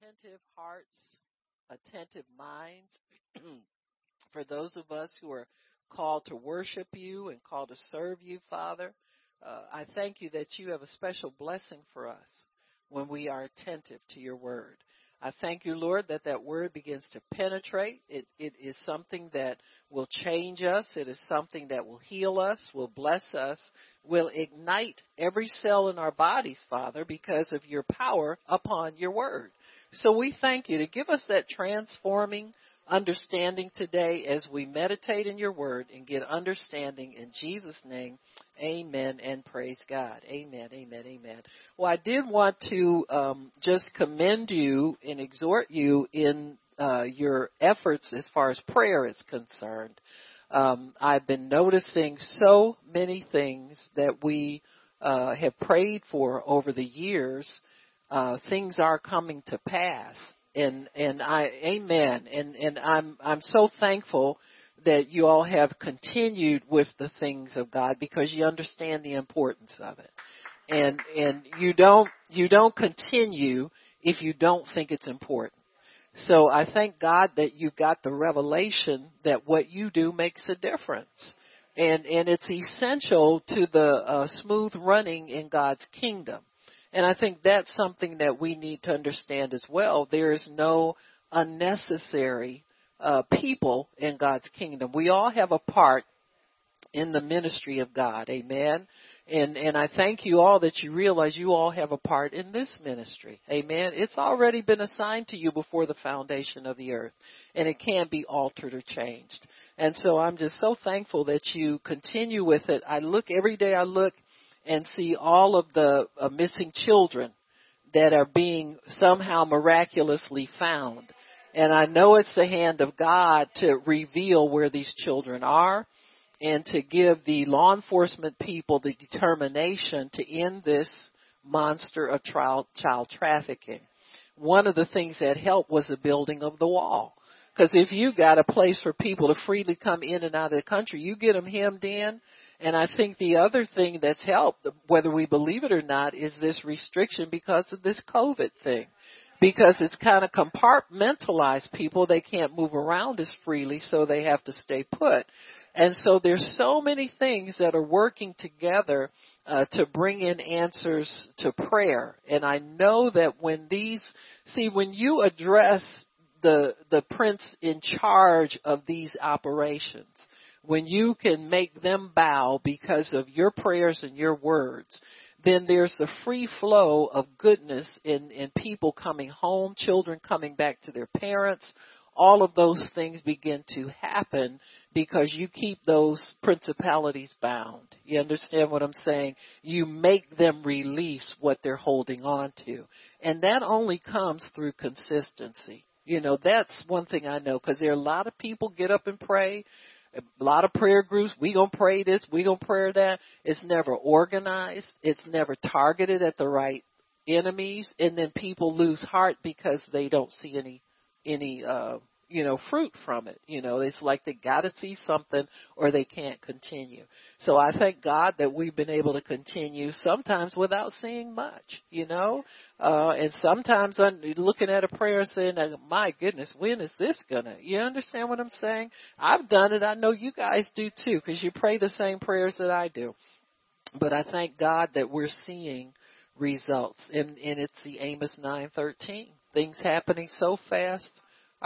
attentive hearts, attentive minds. For those of us who are called to worship you and called to serve you, Father, uh, I thank you that you have a special blessing for us when we are attentive to your word. I thank you, Lord, that that word begins to penetrate. It, it is something that will change us. It is something that will heal us, will bless us, will ignite every cell in our bodies, Father, because of your power upon your word. So we thank you to give us that transforming understanding today as we meditate in your word and get understanding in Jesus' name. Amen and praise God. Amen, amen, amen. Well, I did want to um, just commend you and exhort you in uh, your efforts as far as prayer is concerned. Um, I've been noticing so many things that we uh, have prayed for over the years. Uh, things are coming to pass and and I amen and and I'm I'm so thankful that you all have continued with the things of God because you understand the importance of it. And and you don't you don't continue if you don't think it's important. So I thank God that you got the revelation that what you do makes a difference. And and it's essential to the uh, smooth running in God's kingdom. And I think that's something that we need to understand as well. There is no unnecessary uh, people in God's kingdom. We all have a part in the ministry of God. Amen. And and I thank you all that you realize you all have a part in this ministry. Amen. It's already been assigned to you before the foundation of the earth and it can't be altered or changed. And so I'm just so thankful that you continue with it. I look every day I look and see all of the uh, missing children that are being somehow miraculously found. And I know it's the hand of God to reveal where these children are and to give the law enforcement people the determination to end this monster of child, child trafficking. One of the things that helped was the building of the wall. Because if you got a place for people to freely come in and out of the country, you get them hemmed in, and I think the other thing that's helped, whether we believe it or not, is this restriction because of this COVID thing. Because it's kind of compartmentalized people. They can't move around as freely, so they have to stay put. And so there's so many things that are working together uh, to bring in answers to prayer. And I know that when these, see, when you address the the prince in charge of these operations, when you can make them bow because of your prayers and your words, then there's the free flow of goodness in, in people coming home, children coming back to their parents. All of those things begin to happen because you keep those principalities bound. You understand what I'm saying? You make them release what they're holding on to. And that only comes through consistency. You know, that's one thing I know because there are a lot of people get up and pray a lot of prayer groups. We gonna pray this. We gonna pray that. It's never organized. It's never targeted at the right enemies, and then people lose heart because they don't see any any uh you know, fruit from it. You know, it's like they gotta see something or they can't continue. So I thank God that we've been able to continue sometimes without seeing much, you know, uh, and sometimes I'm looking at a prayer saying, my goodness, when is this gonna, you understand what I'm saying? I've done it. I know you guys do too, cause you pray the same prayers that I do. But I thank God that we're seeing results and, and it's the Amos 913. Things happening so fast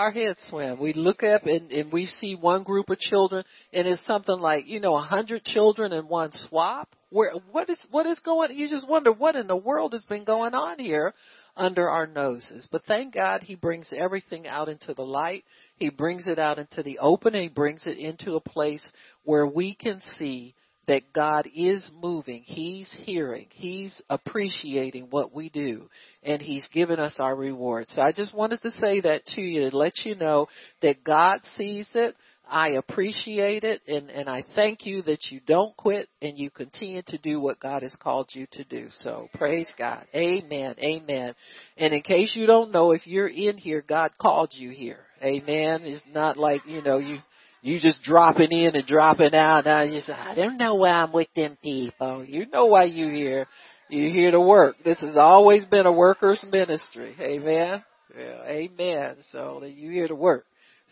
our heads swim. We look up and, and we see one group of children and it's something like, you know, a hundred children in one swap. Where, what is, what is going, you just wonder what in the world has been going on here under our noses. But thank God he brings everything out into the light. He brings it out into the open and he brings it into a place where we can see that God is moving. He's hearing. He's appreciating what we do. And He's given us our reward. So I just wanted to say that to you to let you know that God sees it. I appreciate it and, and I thank you that you don't quit and you continue to do what God has called you to do. So praise God. Amen. Amen. And in case you don't know, if you're in here, God called you here. Amen. It's not like, you know, you you just dropping in and dropping out. Now you say, I don't know why I'm with them people. You know why you here. You're here to work. This has always been a worker's ministry. Amen. Yeah, amen. So you're here to work.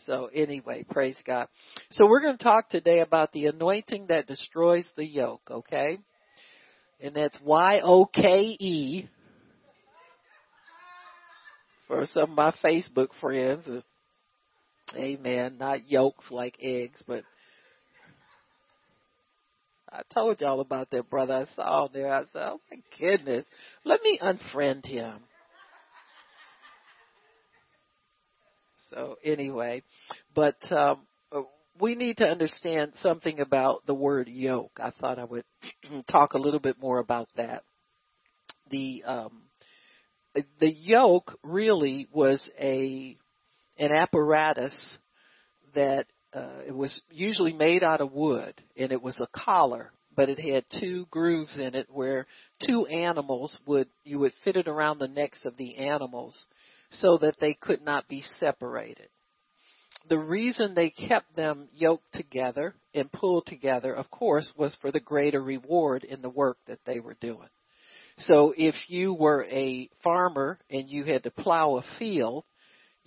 So anyway, praise God. So we're going to talk today about the anointing that destroys the yoke, okay? And that's Y O K E for some of my Facebook friends. Amen. Not yolks like eggs, but I told y'all about that brother I saw there. I said, oh my goodness, let me unfriend him. So anyway, but um, we need to understand something about the word yoke. I thought I would talk a little bit more about that. The um, the yoke really was a an apparatus that uh, it was usually made out of wood, and it was a collar, but it had two grooves in it where two animals would you would fit it around the necks of the animals so that they could not be separated. The reason they kept them yoked together and pulled together, of course, was for the greater reward in the work that they were doing. So if you were a farmer and you had to plow a field,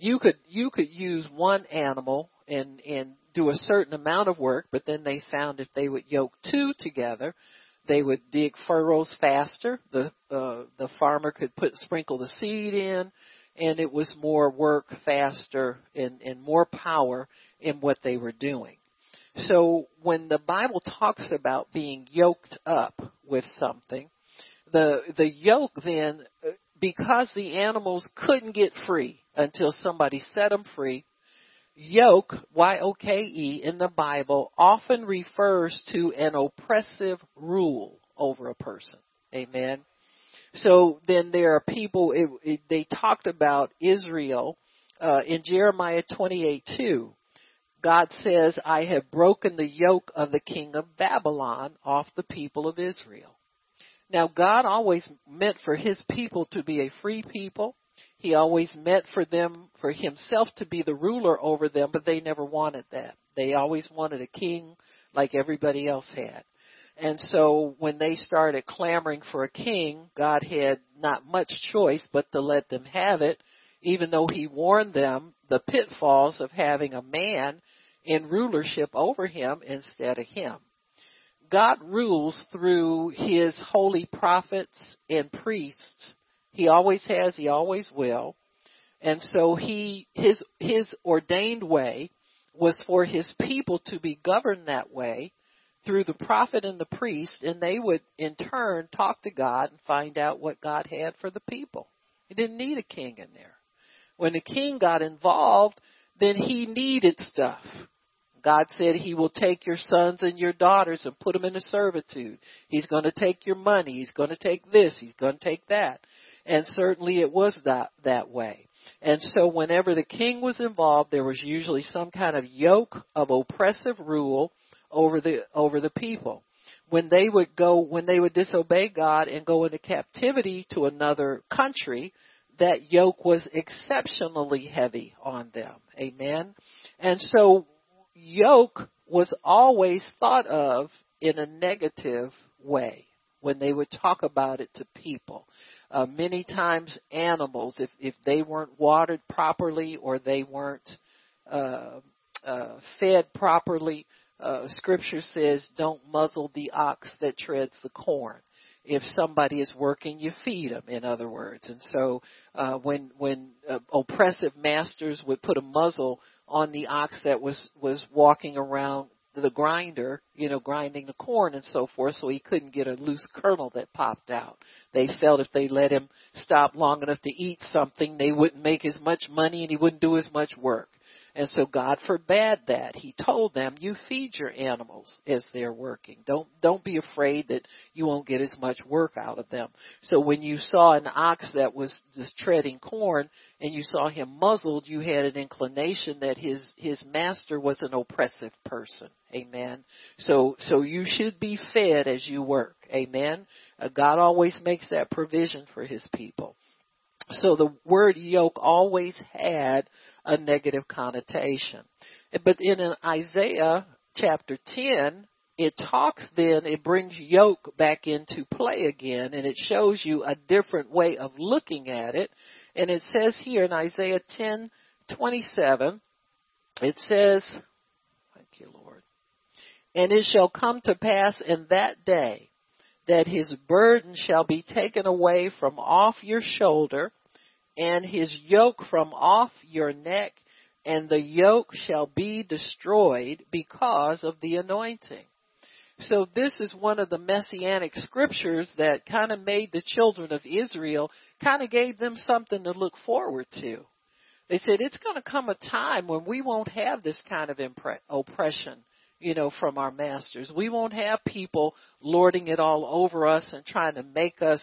you could you could use one animal and and do a certain amount of work, but then they found if they would yoke two together, they would dig furrows faster. The uh, the farmer could put sprinkle the seed in, and it was more work faster and, and more power in what they were doing. So when the Bible talks about being yoked up with something, the the yoke then because the animals couldn't get free until somebody set them free, yoke, Y-O-K-E, in the Bible often refers to an oppressive rule over a person. Amen. So then there are people, it, it, they talked about Israel uh, in Jeremiah 28 2. God says, I have broken the yoke of the king of Babylon off the people of Israel. Now, God always meant for his people to be a free people. He always meant for them, for himself to be the ruler over them, but they never wanted that. They always wanted a king like everybody else had. And so when they started clamoring for a king, God had not much choice but to let them have it, even though he warned them the pitfalls of having a man in rulership over him instead of him. God rules through his holy prophets and priests. He always has, he always will. And so he, his, his ordained way was for his people to be governed that way through the prophet and the priest, and they would in turn talk to God and find out what God had for the people. He didn't need a king in there. When the king got involved, then he needed stuff. God said he will take your sons and your daughters and put them into servitude. He's going to take your money. He's going to take this. He's going to take that. And certainly it was that, that way. And so whenever the king was involved, there was usually some kind of yoke of oppressive rule over the over the people. When they would go when they would disobey God and go into captivity to another country, that yoke was exceptionally heavy on them. Amen. And so yoke was always thought of in a negative way when they would talk about it to people. Uh, many times animals, if, if they weren't watered properly or they weren't uh, uh, fed properly, uh, scripture says, don't muzzle the ox that treads the corn. If somebody is working, you feed them. In other words, and so uh, when when uh, oppressive masters would put a muzzle on the ox that was was walking around the grinder, you know, grinding the corn and so forth, so he couldn't get a loose kernel that popped out. They felt if they let him stop long enough to eat something, they wouldn't make as much money and he wouldn't do as much work. And so God forbade that. He told them, you feed your animals as they're working. Don't, don't be afraid that you won't get as much work out of them. So when you saw an ox that was just treading corn and you saw him muzzled, you had an inclination that his, his master was an oppressive person. Amen. So, so you should be fed as you work. Amen. Uh, God always makes that provision for his people. So the word yoke always had a negative connotation. But in Isaiah chapter 10, it talks then, it brings yoke back into play again and it shows you a different way of looking at it. And it says here in Isaiah 10 27, it says, Thank you, Lord. And it shall come to pass in that day that his burden shall be taken away from off your shoulder, and his yoke from off your neck, and the yoke shall be destroyed because of the anointing. So this is one of the messianic scriptures that kind of made the children of Israel, kind of gave them something to look forward to. They said it's going to come a time when we won't have this kind of impre- oppression, you know, from our masters. We won't have people lording it all over us and trying to make us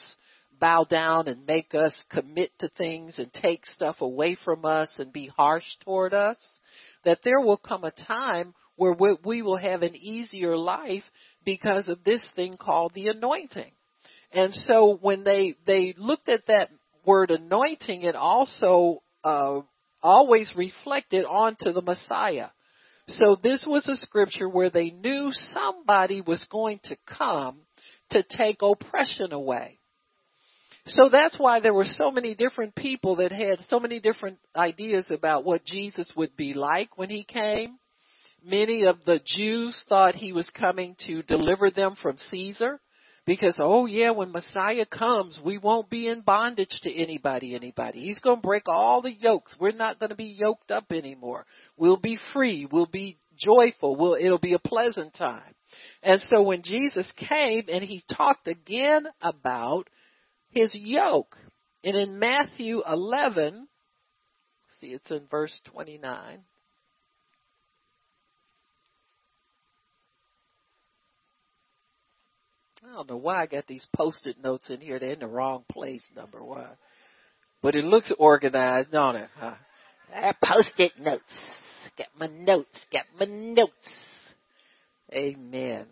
bow down and make us commit to things and take stuff away from us and be harsh toward us. That there will come a time where we will have an easier life because of this thing called the anointing. And so when they they looked at that word anointing, it also uh, always reflected onto the Messiah. So this was a scripture where they knew somebody was going to come to take oppression away. So that's why there were so many different people that had so many different ideas about what Jesus would be like when he came. Many of the Jews thought he was coming to deliver them from Caesar because, oh yeah, when Messiah comes, we won't be in bondage to anybody, anybody. He's going to break all the yokes. We're not going to be yoked up anymore. We'll be free. We'll be joyful. We'll, it'll be a pleasant time. And so when Jesus came and he talked again about his yoke, and in Matthew 11, see it's in verse 29. I don't know why I got these post-it notes in here. They're in the wrong place, number one. But it looks organized, don't it? Huh? I post-it notes. Got my notes. Got my notes. Amen.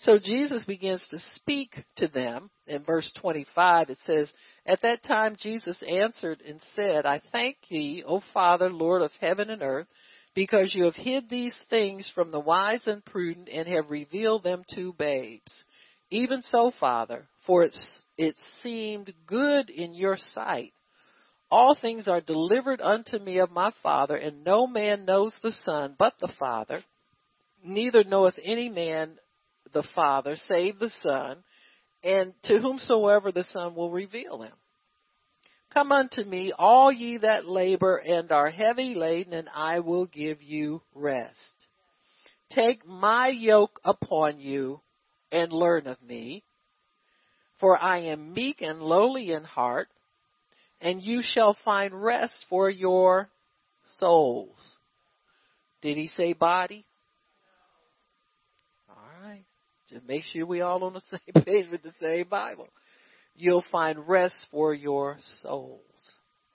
So Jesus begins to speak to them. In verse 25, it says, At that time Jesus answered and said, I thank thee, O Father, Lord of heaven and earth, because you have hid these things from the wise and prudent and have revealed them to babes. Even so, Father, for it's, it seemed good in your sight. All things are delivered unto me of my Father, and no man knows the Son but the Father, neither knoweth any man the Father save the Son, and to whomsoever the Son will reveal him. Come unto me, all ye that labor and are heavy laden, and I will give you rest. Take my yoke upon you and learn of me. For I am meek and lowly in heart, and you shall find rest for your souls. Did he say body? Just make sure we all on the same page with the same Bible. You'll find rest for your souls.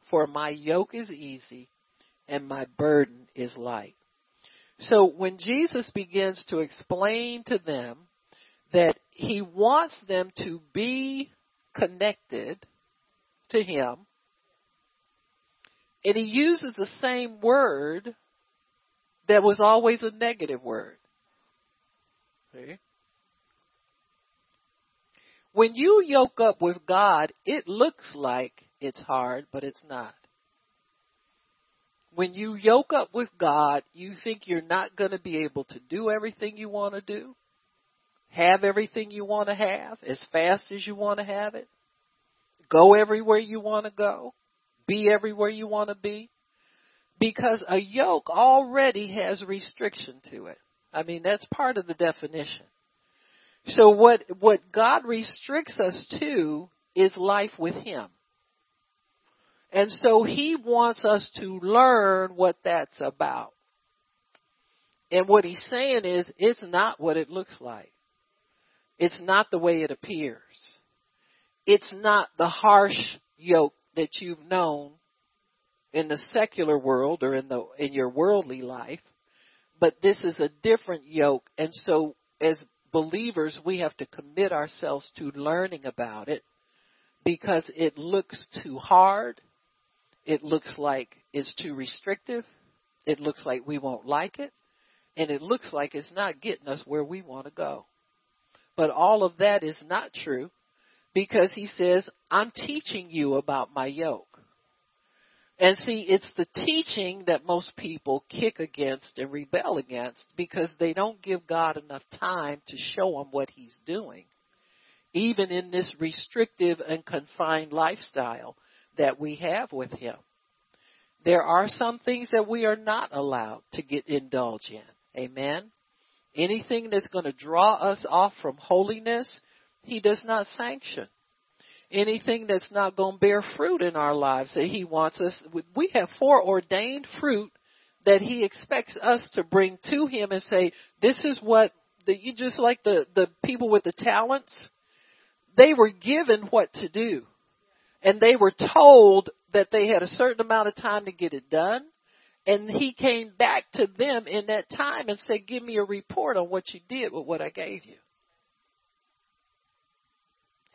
For my yoke is easy and my burden is light. So when Jesus begins to explain to them that he wants them to be connected to him. And he uses the same word that was always a negative word. See? When you yoke up with God, it looks like it's hard, but it's not. When you yoke up with God, you think you're not going to be able to do everything you want to do have everything you want to have as fast as you want to have it, go everywhere you want to go, be everywhere you want to be, because a yoke already has restriction to it. I mean, that's part of the definition. So what, what God restricts us to is life with Him. And so He wants us to learn what that's about. And what He's saying is, it's not what it looks like. It's not the way it appears. It's not the harsh yoke that you've known in the secular world or in the in your worldly life, but this is a different yoke and so as believers we have to commit ourselves to learning about it because it looks too hard, it looks like it's too restrictive, it looks like we won't like it, and it looks like it's not getting us where we want to go. But all of that is not true because he says, I'm teaching you about my yoke. And see, it's the teaching that most people kick against and rebel against because they don't give God enough time to show him what he's doing. Even in this restrictive and confined lifestyle that we have with him. There are some things that we are not allowed to get indulged in. Amen. Anything that's going to draw us off from holiness, he does not sanction anything that's not going to bear fruit in our lives that he wants us we have foreordained fruit that he expects us to bring to him and say this is what the, you just like the the people with the talents they were given what to do. And they were told that they had a certain amount of time to get it done. And he came back to them in that time and said give me a report on what you did with what I gave you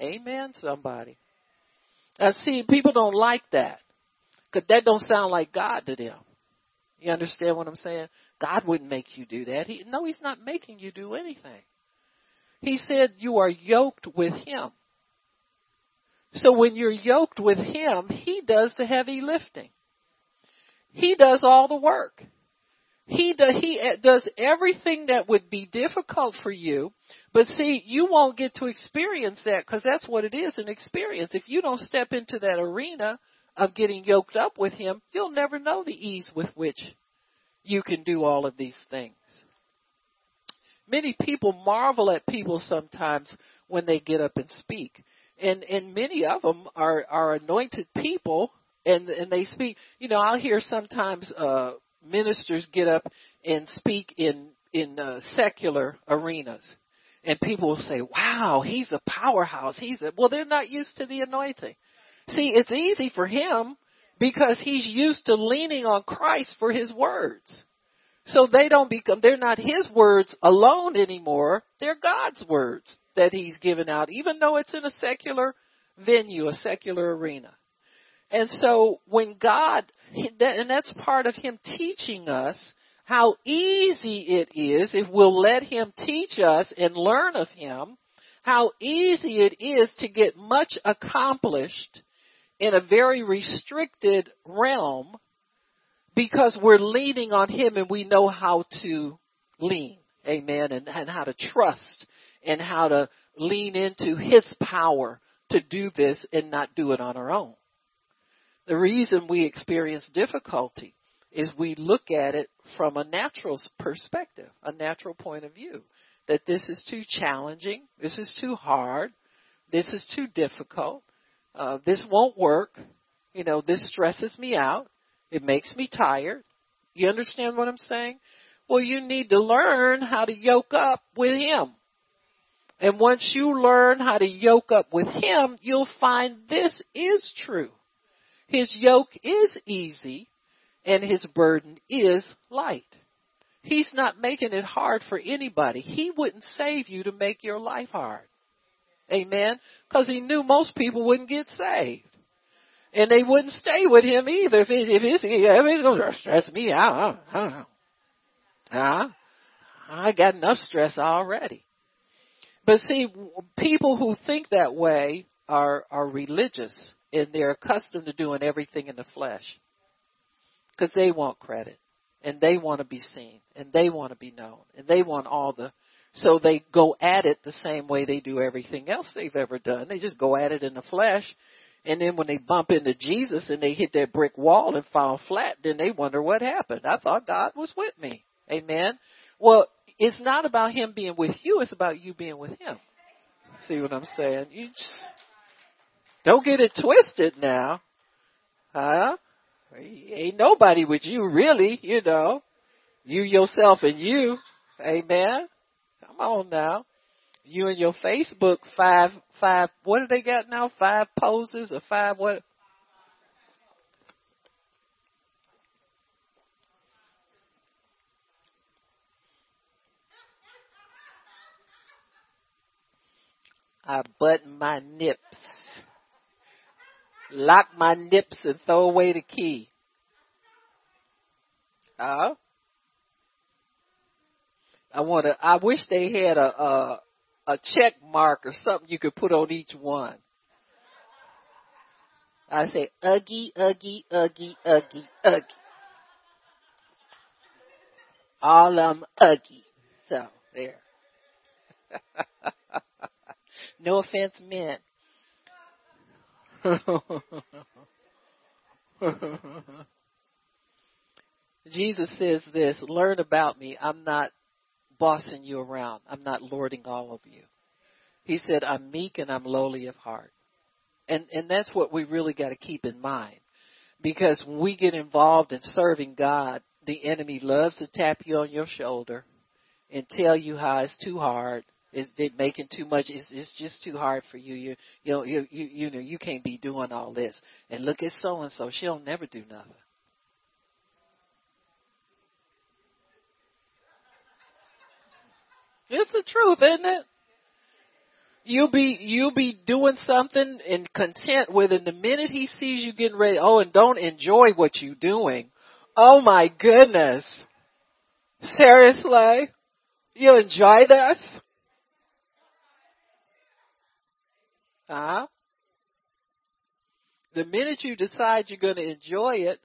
Amen, somebody. Now see, people don't like that. Cause that don't sound like God to them. You understand what I'm saying? God wouldn't make you do that. He, no, He's not making you do anything. He said you are yoked with Him. So when you're yoked with Him, He does the heavy lifting. He does all the work. He, he does everything that would be difficult for you but see, you won't get to experience that because that's what it is an experience. If you don't step into that arena of getting yoked up with Him, you'll never know the ease with which you can do all of these things. Many people marvel at people sometimes when they get up and speak. And, and many of them are, are anointed people and, and they speak, you know, I'll hear sometimes, uh, ministers get up and speak in, in, uh, secular arenas and people will say, wow, he's a powerhouse. He's a, well, they're not used to the anointing. See, it's easy for him because he's used to leaning on Christ for his words. So they don't become, they're not his words alone anymore. They're God's words that he's given out, even though it's in a secular venue, a secular arena. And so when God, and that's part of him teaching us how easy it is if we'll let Him teach us and learn of Him, how easy it is to get much accomplished in a very restricted realm because we're leaning on Him and we know how to lean. Amen. And, and how to trust and how to lean into His power to do this and not do it on our own. The reason we experience difficulty is we look at it from a natural perspective, a natural point of view. That this is too challenging, this is too hard, this is too difficult, uh, this won't work, you know, this stresses me out, it makes me tired. You understand what I'm saying? Well, you need to learn how to yoke up with Him. And once you learn how to yoke up with Him, you'll find this is true. His yoke is easy and his burden is light. He's not making it hard for anybody. He wouldn't save you to make your life hard. Amen. Because he knew most people wouldn't get saved. And they wouldn't stay with him either if, it, if it's, if going to stress me out. I don't know. Huh? I got enough stress already. But see, people who think that way are, are religious and they're accustomed to doing everything in the flesh because they want credit and they want to be seen and they want to be known and they want all the so they go at it the same way they do everything else they've ever done. They just go at it in the flesh. And then when they bump into Jesus and they hit that brick wall and fall flat, then they wonder what happened. I thought God was with me. Amen. Well, it's not about him being with you, it's about you being with him. See what I'm saying? You just don't get it twisted now. Huh? Ain't nobody with you really, you know. You yourself and you. Amen. Come on now. You and your Facebook five five what do they got now? Five poses or five what I button my nips lock my nips and throw away the key. Uh, I want to, I wish they had a, a, a check mark or something you could put on each one. I say uggy, uggy, uggy, uggy, uggy. All them uggy. So, there. no offense meant. Jesus says this, learn about me. I'm not bossing you around. I'm not lording all of you. He said, I'm meek and I'm lowly of heart. And, and that's what we really got to keep in mind. Because when we get involved in serving God, the enemy loves to tap you on your shoulder and tell you how it's too hard. It's making too much. It's, it's just too hard for you. You, you know, you, you, you know, you can't be doing all this. And look at so and so. She'll never do nothing. It's the truth, isn't it? You'll be you'll be doing something and content with it. The minute he sees you getting ready, oh, and don't enjoy what you're doing. Oh my goodness! Seriously, you enjoy this? Huh? The minute you decide you're going to enjoy it,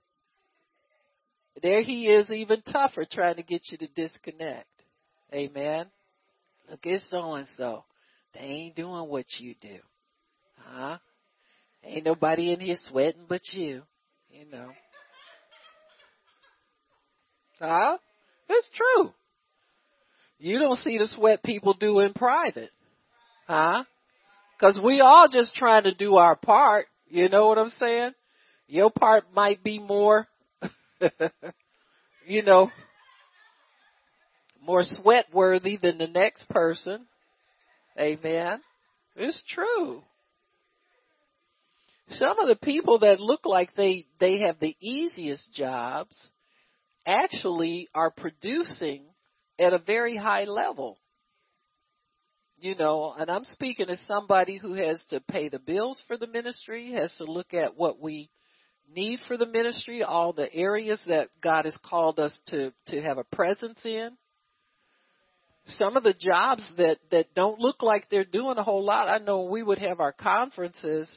there he is even tougher trying to get you to disconnect. Amen. Look at so and so. They ain't doing what you do. Huh? Ain't nobody in here sweating but you. You know. Huh? It's true. You don't see the sweat people do in private. Huh? Cause we all just trying to do our part. You know what I'm saying? Your part might be more, you know, more sweat worthy than the next person. Amen. It's true. Some of the people that look like they, they have the easiest jobs actually are producing at a very high level. You know, and I'm speaking as somebody who has to pay the bills for the ministry, has to look at what we need for the ministry, all the areas that God has called us to, to have a presence in some of the jobs that that don't look like they're doing a whole lot. I know we would have our conferences,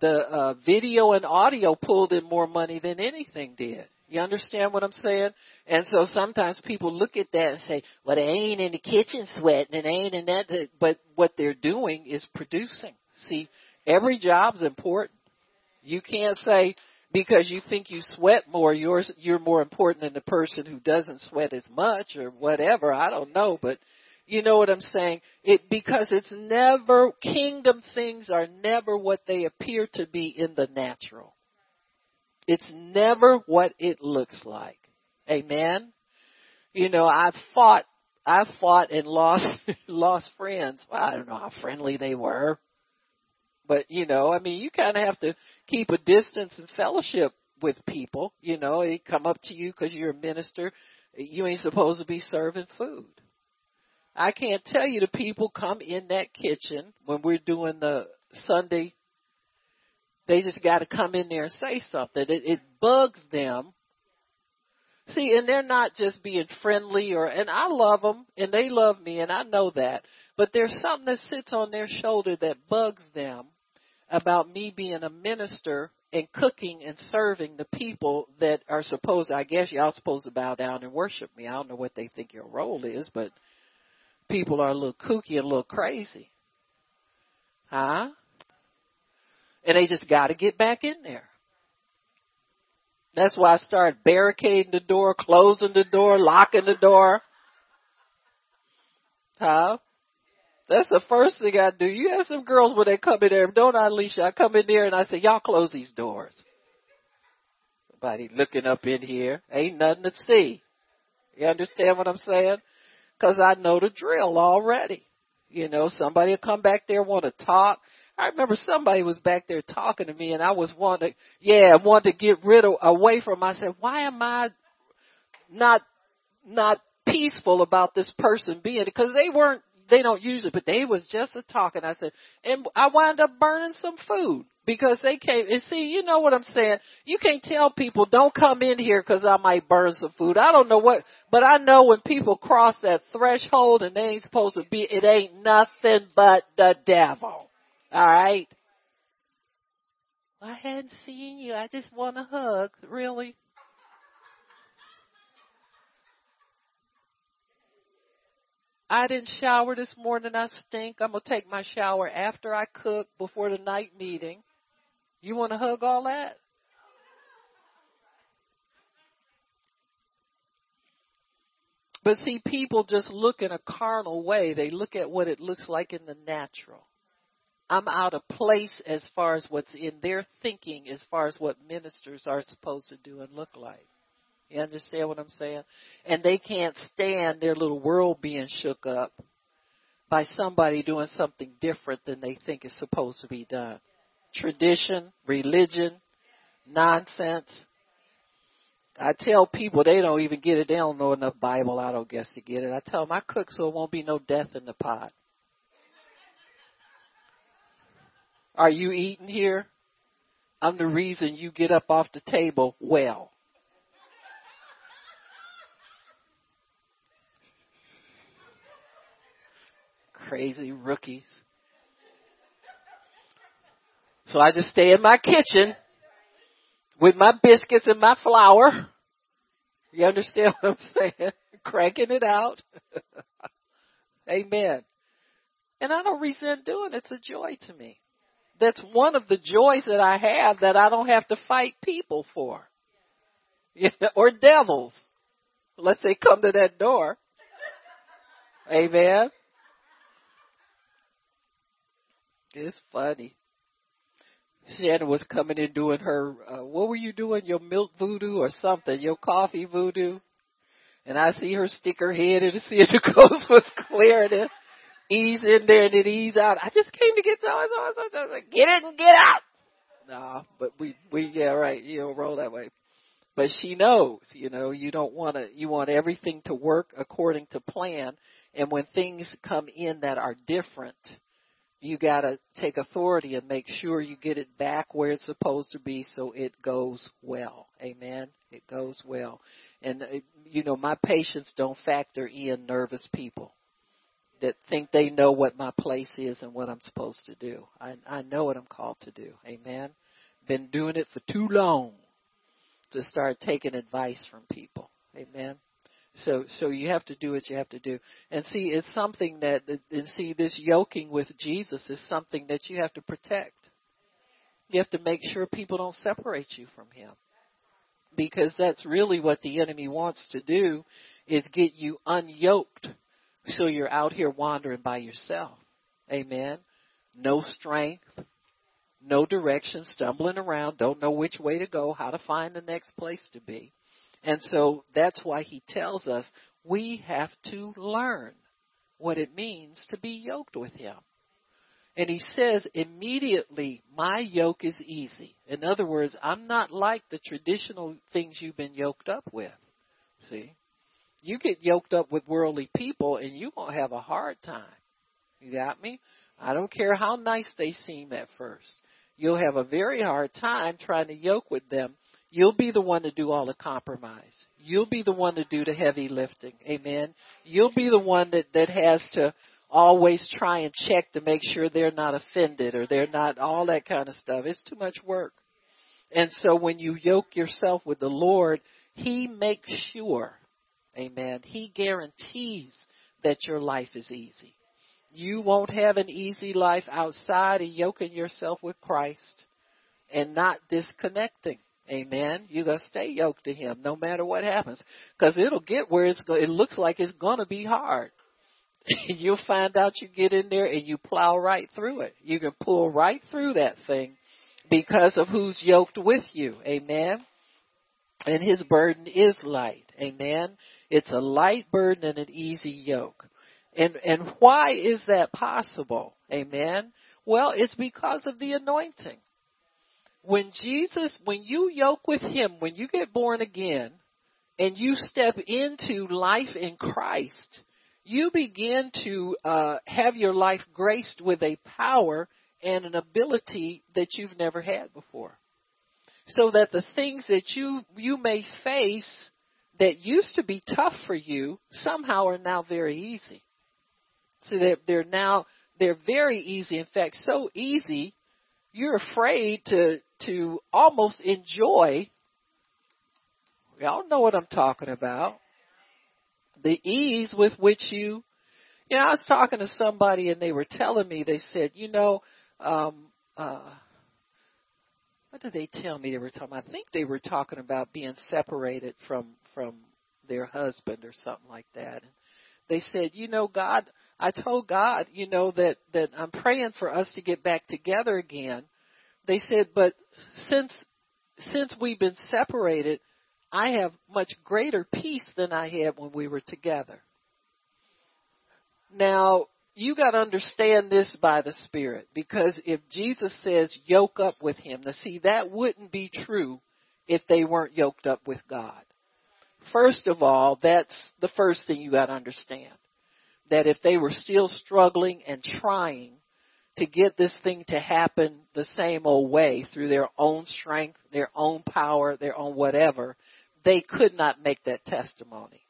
the uh, video and audio pulled in more money than anything did. You understand what I'm saying? And so sometimes people look at that and say, "Well, they ain't in the kitchen sweating, and they ain't in that." But what they're doing is producing. See, every job's important. You can't say because you think you sweat more, yours you're more important than the person who doesn't sweat as much or whatever. I don't know, but you know what I'm saying? It because it's never kingdom things are never what they appear to be in the natural. It's never what it looks like. Amen. You know, I've fought I fought and lost lost friends. Well, I don't know how friendly they were. But you know, I mean, you kind of have to keep a distance and fellowship with people. You know, they come up to you because you're a minister. You ain't supposed to be serving food. I can't tell you the people come in that kitchen when we're doing the Sunday. They just got to come in there and say something. It, it bugs them. See, and they're not just being friendly or, and I love them and they love me and I know that. But there's something that sits on their shoulder that bugs them about me being a minister and cooking and serving the people that are supposed, I guess y'all supposed to bow down and worship me. I don't know what they think your role is, but people are a little kooky and a little crazy. Huh? And they just gotta get back in there. That's why I started barricading the door, closing the door, locking the door. Huh? That's the first thing I do. You have some girls when they come in there, don't I? I come in there and I say, y'all close these doors. Nobody looking up in here. Ain't nothing to see. You understand what I'm saying? Cause I know the drill already. You know, somebody will come back there want to talk. I remember somebody was back there talking to me and I was wanting, yeah, wanted to get rid of, away from, I said, why am I not, not peaceful about this person being, because they weren't they don't use it, but they was just a talking. I said, and I wound up burning some food because they came and see, you know what I'm saying? You can't tell people don't come in here because I might burn some food. I don't know what, but I know when people cross that threshold and they ain't supposed to be, it ain't nothing but the devil. All right. I hadn't seen you. I just want a hug. Really? I didn't shower this morning. I stink. I'm going to take my shower after I cook before the night meeting. You want to hug all that? But see, people just look in a carnal way. They look at what it looks like in the natural. I'm out of place as far as what's in their thinking, as far as what ministers are supposed to do and look like. You understand what I'm saying? And they can't stand their little world being shook up by somebody doing something different than they think is supposed to be done. Tradition, religion, nonsense. I tell people they don't even get it. They don't know enough Bible. I don't guess to get it. I tell them I cook so it won't be no death in the pot. Are you eating here? I'm the reason you get up off the table well. Crazy rookies. So I just stay in my kitchen with my biscuits and my flour. You understand what I'm saying? Cranking it out. Amen. And I don't resent doing it. It's a joy to me. That's one of the joys that I have that I don't have to fight people for. or devils. Unless they come to that door. Amen. It's funny. Shannon was coming in doing her, uh, what were you doing? Your milk voodoo or something? Your coffee voodoo? And I see her stick her head in to see if the coast was clear and ease in there and then ease out. I just came to get so and so and so. Get in and get out. No, but we, we, yeah, right. You know, roll that way. But she knows, you know, you don't want to, you want everything to work according to plan. And when things come in that are different, you got to take authority and make sure you get it back where it's supposed to be so it goes well. Amen. It goes well. And, uh, you know, my patients don't factor in nervous people that think they know what my place is and what I'm supposed to do. I, I know what I'm called to do. Amen. Been doing it for too long to start taking advice from people. Amen. So, so you have to do what you have to do. And see, it's something that, and see, this yoking with Jesus is something that you have to protect. You have to make sure people don't separate you from Him. Because that's really what the enemy wants to do, is get you unyoked so you're out here wandering by yourself. Amen. No strength, no direction, stumbling around, don't know which way to go, how to find the next place to be. And so that's why he tells us we have to learn what it means to be yoked with him. And he says, immediately, my yoke is easy. In other words, I'm not like the traditional things you've been yoked up with. See? You get yoked up with worldly people and you're going to have a hard time. You got me? I don't care how nice they seem at first. You'll have a very hard time trying to yoke with them You'll be the one to do all the compromise. You'll be the one to do the heavy lifting. Amen. You'll be the one that, that has to always try and check to make sure they're not offended or they're not all that kind of stuff. It's too much work. And so when you yoke yourself with the Lord, He makes sure, amen, He guarantees that your life is easy. You won't have an easy life outside of yoking yourself with Christ and not disconnecting. Amen. You're going to stay yoked to him no matter what happens. Cause it'll get where it's, it looks like it's going to be hard. You'll find out you get in there and you plow right through it. You can pull right through that thing because of who's yoked with you. Amen. And his burden is light. Amen. It's a light burden and an easy yoke. And, and why is that possible? Amen. Well, it's because of the anointing when Jesus, when you yoke with Him, when you get born again, and you step into life in Christ, you begin to uh, have your life graced with a power and an ability that you've never had before. So that the things that you you may face that used to be tough for you somehow are now very easy. So that they're now they're very easy. In fact, so easy you're afraid to to almost enjoy y'all know what I'm talking about. The ease with which you you know, I was talking to somebody and they were telling me, they said, you know, um uh what did they tell me they were talking about? I think they were talking about being separated from from their husband or something like that. And they said, you know, God, I told God, you know, that that I'm praying for us to get back together again. They said, but since since we've been separated, I have much greater peace than I had when we were together. Now, you got to understand this by the Spirit because if Jesus says yoke up with him, now see, that wouldn't be true if they weren't yoked up with God. First of all, that's the first thing you got to understand. That if they were still struggling and trying to get this thing to happen the same old way through their own strength, their own power, their own whatever, they could not make that testimony.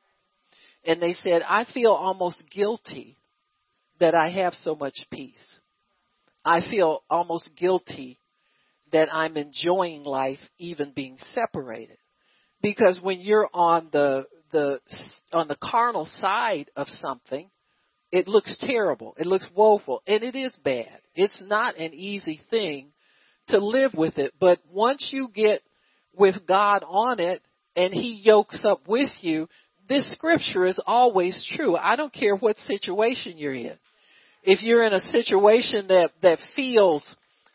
And they said, I feel almost guilty that I have so much peace. I feel almost guilty that I'm enjoying life even being separated. Because when you're on the, the, on the carnal side of something, it looks terrible. It looks woeful. And it is bad. It's not an easy thing to live with it. But once you get with God on it and He yokes up with you, this scripture is always true. I don't care what situation you're in. If you're in a situation that, that feels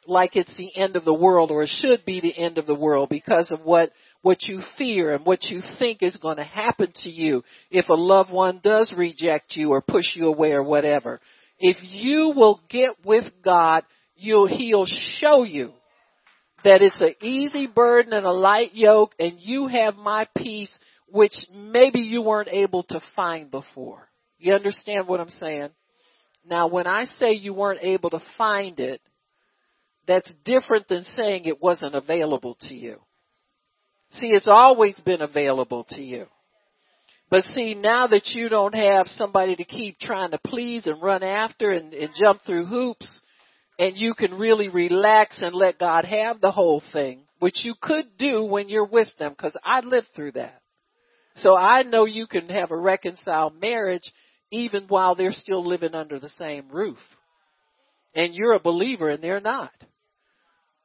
like it's the end of the world or it should be the end of the world because of what what you fear and what you think is going to happen to you if a loved one does reject you or push you away or whatever. If you will get with God, you'll, He'll show you that it's an easy burden and a light yoke and you have my peace which maybe you weren't able to find before. You understand what I'm saying? Now when I say you weren't able to find it, that's different than saying it wasn't available to you. See, it's always been available to you. But see, now that you don't have somebody to keep trying to please and run after and, and jump through hoops, and you can really relax and let God have the whole thing, which you could do when you're with them, because I lived through that. So I know you can have a reconciled marriage even while they're still living under the same roof. And you're a believer and they're not.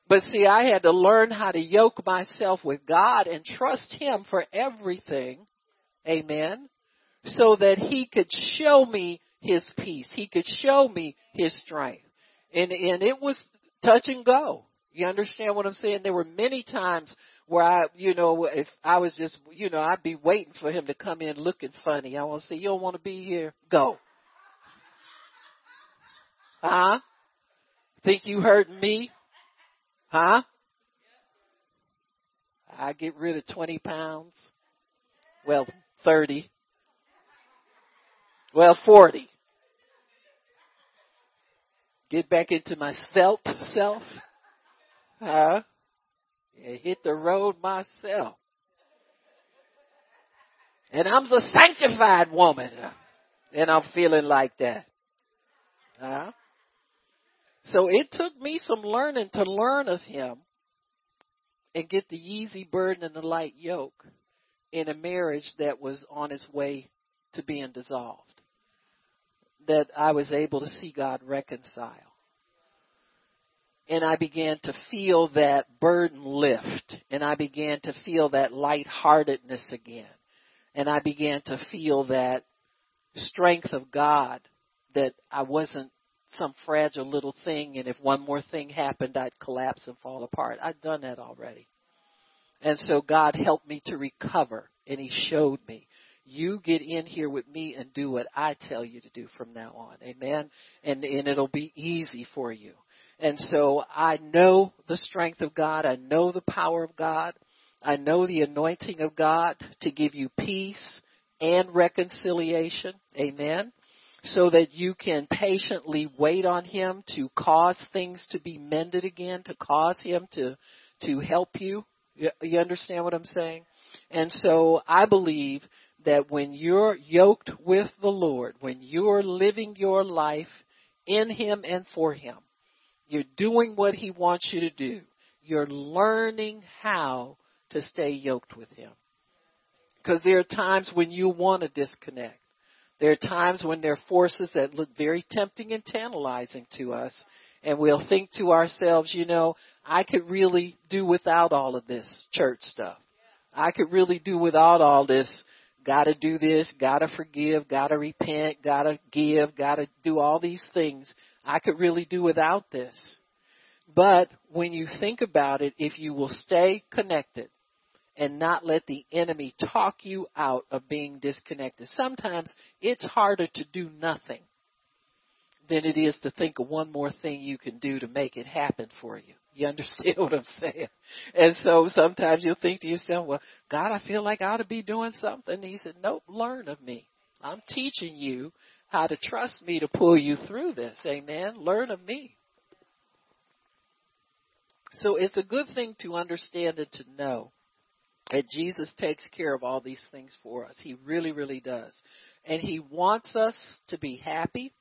But see, I had to learn how to yoke myself with God and trust Him for everything. Amen. So that He could show me His peace. He could show me His strength. And, and it was touch and go. You understand what I'm saying? There were many times where I, you know, if I was just, you know, I'd be waiting for him to come in looking funny. I want to say, you don't want to be here? Go. Huh? Think you hurting me? Huh? I get rid of 20 pounds. Well, 30. Well, 40. Get back into my svelte self. Huh? And hit the road myself. And I'm a sanctified woman. And I'm feeling like that. Huh? So it took me some learning to learn of him and get the easy burden and the light yoke in a marriage that was on its way to being dissolved. That I was able to see God reconcile. And I began to feel that burden lift. And I began to feel that lightheartedness again. And I began to feel that strength of God that I wasn't some fragile little thing and if one more thing happened I'd collapse and fall apart. I'd done that already. And so God helped me to recover and he showed me you get in here with me and do what I tell you to do from now on. Amen. And and it'll be easy for you. And so I know the strength of God. I know the power of God. I know the anointing of God to give you peace and reconciliation. Amen so that you can patiently wait on him to cause things to be mended again, to cause him to to help you. You understand what I'm saying? And so I believe that when you're yoked with the Lord, when you're living your life in him and for him, You're doing what He wants you to do. You're learning how to stay yoked with Him. Because there are times when you want to disconnect. There are times when there are forces that look very tempting and tantalizing to us, and we'll think to ourselves, you know, I could really do without all of this church stuff. I could really do without all this. Gotta do this, gotta forgive, gotta repent, gotta give, gotta do all these things. I could really do without this. But when you think about it, if you will stay connected and not let the enemy talk you out of being disconnected, sometimes it's harder to do nothing than it is to think of one more thing you can do to make it happen for you. You understand what I'm saying? And so sometimes you'll think to yourself, well, God, I feel like I ought to be doing something. And he said, nope, learn of me. I'm teaching you how to trust me to pull you through this. Amen. Learn of me. So it's a good thing to understand and to know that Jesus takes care of all these things for us. He really, really does. And He wants us to be happy.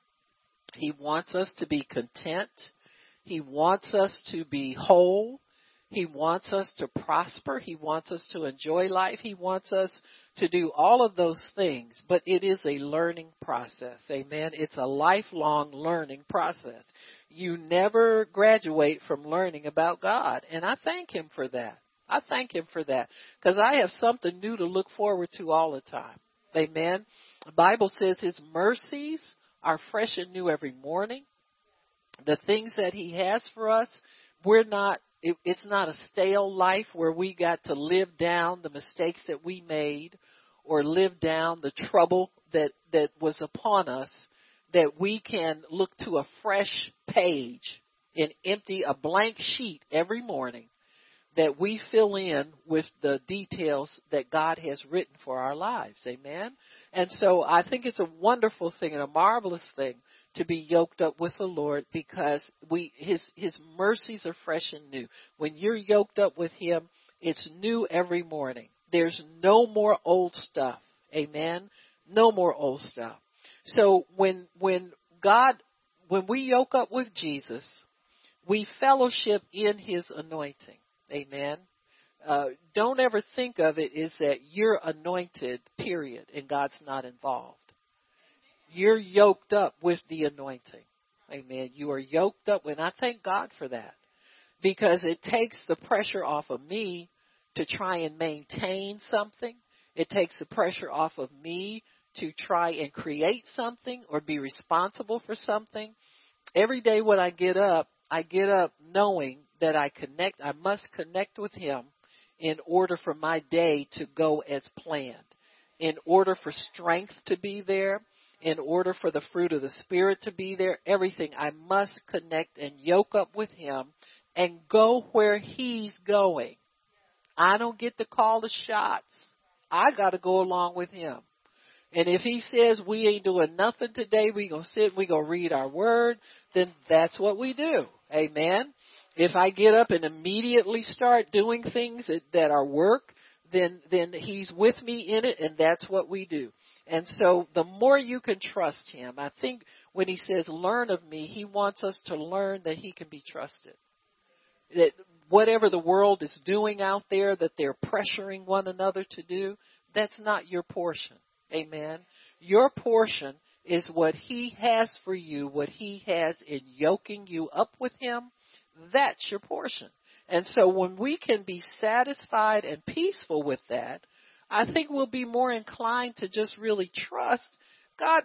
He wants us to be content. He wants us to be whole. He wants us to prosper. He wants us to enjoy life. He wants us to do all of those things, but it is a learning process. Amen. It's a lifelong learning process. You never graduate from learning about God, and I thank Him for that. I thank Him for that because I have something new to look forward to all the time. Amen. The Bible says His mercies are fresh and new every morning. The things that He has for us, we're not it, it's not a stale life where we got to live down the mistakes that we made or live down the trouble that, that was upon us, that we can look to a fresh page and empty a blank sheet every morning that we fill in with the details that God has written for our lives. Amen. And so I think it's a wonderful thing and a marvelous thing to be yoked up with the Lord because we his his mercies are fresh and new. When you're yoked up with him, it's new every morning. There's no more old stuff. Amen. No more old stuff. So when when God when we yoke up with Jesus, we fellowship in his anointing. Amen. Uh, don't ever think of it as that you're anointed, period, and God's not involved. You're yoked up with the anointing. Amen. You are yoked up, and I thank God for that because it takes the pressure off of me to try and maintain something. It takes the pressure off of me to try and create something or be responsible for something. Every day when I get up, I get up knowing that I connect, I must connect with Him in order for my day to go as planned, in order for strength to be there, in order for the fruit of the Spirit to be there, everything, I must connect and yoke up with Him and go where He's going. I don't get to call the shots. I got to go along with Him. And if He says we ain't doing nothing today, we gonna sit, we gonna read our Word, then that's what we do. Amen. If I get up and immediately start doing things that, that are work, then then He's with me in it, and that's what we do. And so the more you can trust him, I think when he says learn of me, he wants us to learn that he can be trusted. That whatever the world is doing out there that they're pressuring one another to do, that's not your portion. Amen. Your portion is what he has for you, what he has in yoking you up with him. That's your portion. And so when we can be satisfied and peaceful with that, I think we'll be more inclined to just really trust God,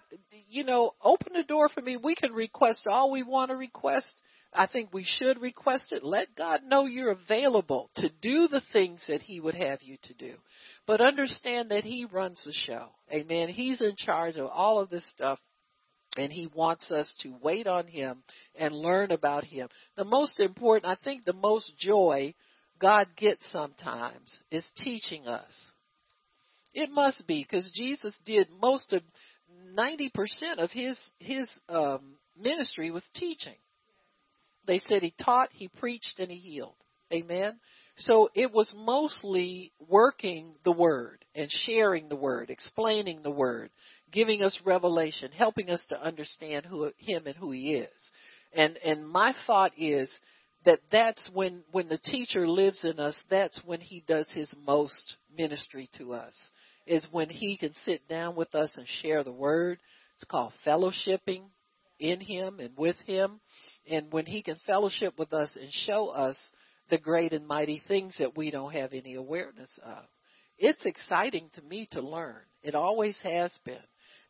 you know, open the door for me. We can request all we want to request. I think we should request it. Let God know you're available to do the things that He would have you to do. But understand that He runs the show. Amen. He's in charge of all of this stuff. And he wants us to wait on him and learn about him. The most important, I think the most joy God gets sometimes is teaching us. It must be because Jesus did most of 90% of his his um, ministry was teaching. They said he taught, he preached, and he healed. Amen. So it was mostly working the word and sharing the word, explaining the word, giving us revelation, helping us to understand who him and who he is. And and my thought is that that's when when the teacher lives in us, that's when he does his most ministry to us. Is when he can sit down with us and share the word. It's called fellowshipping in him and with him. And when he can fellowship with us and show us the great and mighty things that we don't have any awareness of. It's exciting to me to learn. It always has been.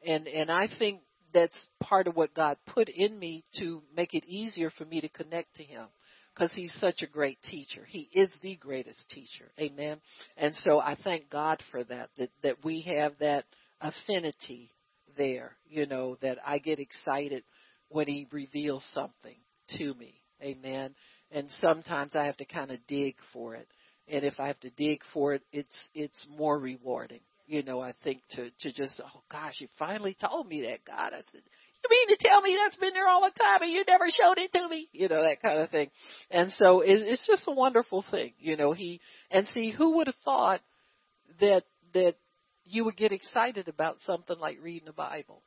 And and I think that's part of what God put in me to make it easier for me to connect to him because he's such a great teacher. He is the greatest teacher. Amen. And so I thank God for that, that, that we have that affinity there, you know, that I get excited when he reveals something to me. Amen. And sometimes I have to kind of dig for it. And if I have to dig for it, it's, it's more rewarding. You know, I think to, to just, oh gosh, you finally told me that, God. I said, you mean to tell me that's been there all the time and you never showed it to me? You know, that kind of thing. And so it, it's just a wonderful thing. You know, he, and see, who would have thought that, that you would get excited about something like reading the Bible?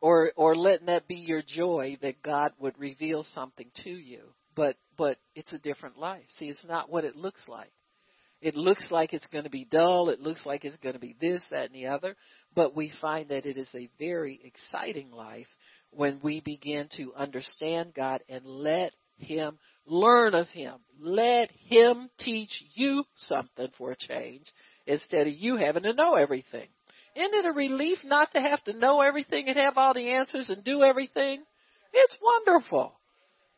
Or, or letting that be your joy that God would reveal something to you. But, but it's a different life. See, it's not what it looks like. It looks like it's going to be dull. It looks like it's going to be this, that, and the other. But we find that it is a very exciting life when we begin to understand God and let Him learn of Him. Let Him teach you something for a change instead of you having to know everything. Isn't it a relief not to have to know everything and have all the answers and do everything? It's wonderful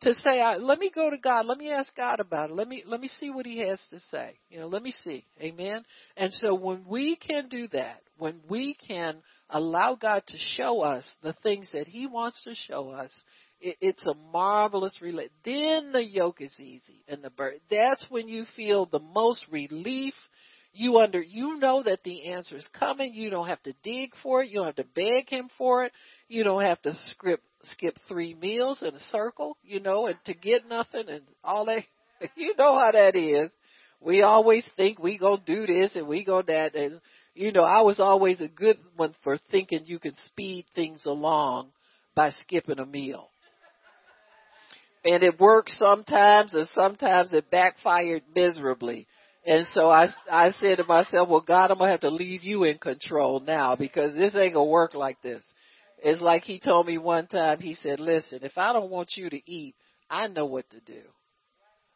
to say, let me go to God, let me ask God about it, let me let me see what He has to say. You know, let me see, Amen. And so when we can do that, when we can allow God to show us the things that He wants to show us, it, it's a marvelous relate. Then the yoke is easy, and the burden. That's when you feel the most relief. You under you know that the answer is coming. You don't have to dig for it. You don't have to beg Him for it. You don't have to script skip three meals in a circle, you know, and to get nothing and all that. You know how that is. We always think we gonna do this and we go that and you know, I was always a good one for thinking you can speed things along by skipping a meal. And it worked sometimes and sometimes it backfired miserably. And so I, I said to myself, well God, I'm gonna have to leave you in control now because this ain't gonna work like this. It's like he told me one time, he said, listen, if I don't want you to eat, I know what to do.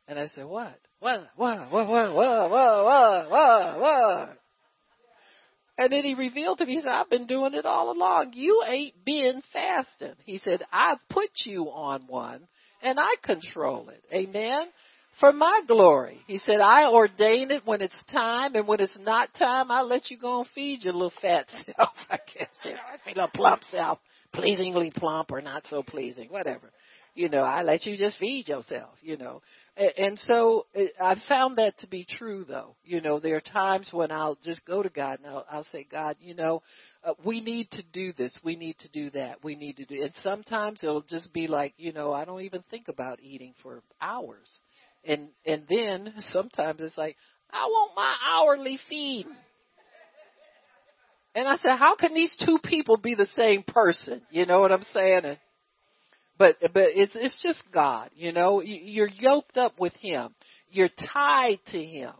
And I said, what? What? What? What? What? What? What? What? And then he revealed to me, he said, I've been doing it all along. You ain't been fasting. He said, I put you on one and I control it. Amen for my glory. He said, I ordain it when it's time, and when it's not time, I let you go and feed your little fat self, I guess. You know, I feel a plump self, pleasingly plump or not so pleasing, whatever. You know, I let you just feed yourself, you know. And so I found that to be true though. You know, there are times when I'll just go to God and I'll, I'll say, God, you know, uh, we need to do this. We need to do that. We need to do, and sometimes it'll just be like, you know, I don't even think about eating for hours and and then sometimes it's like, I want my hourly feed. And I said, how can these two people be the same person? You know what I'm saying? And, but but it's it's just God. You know, you're yoked up with Him. You're tied to Him.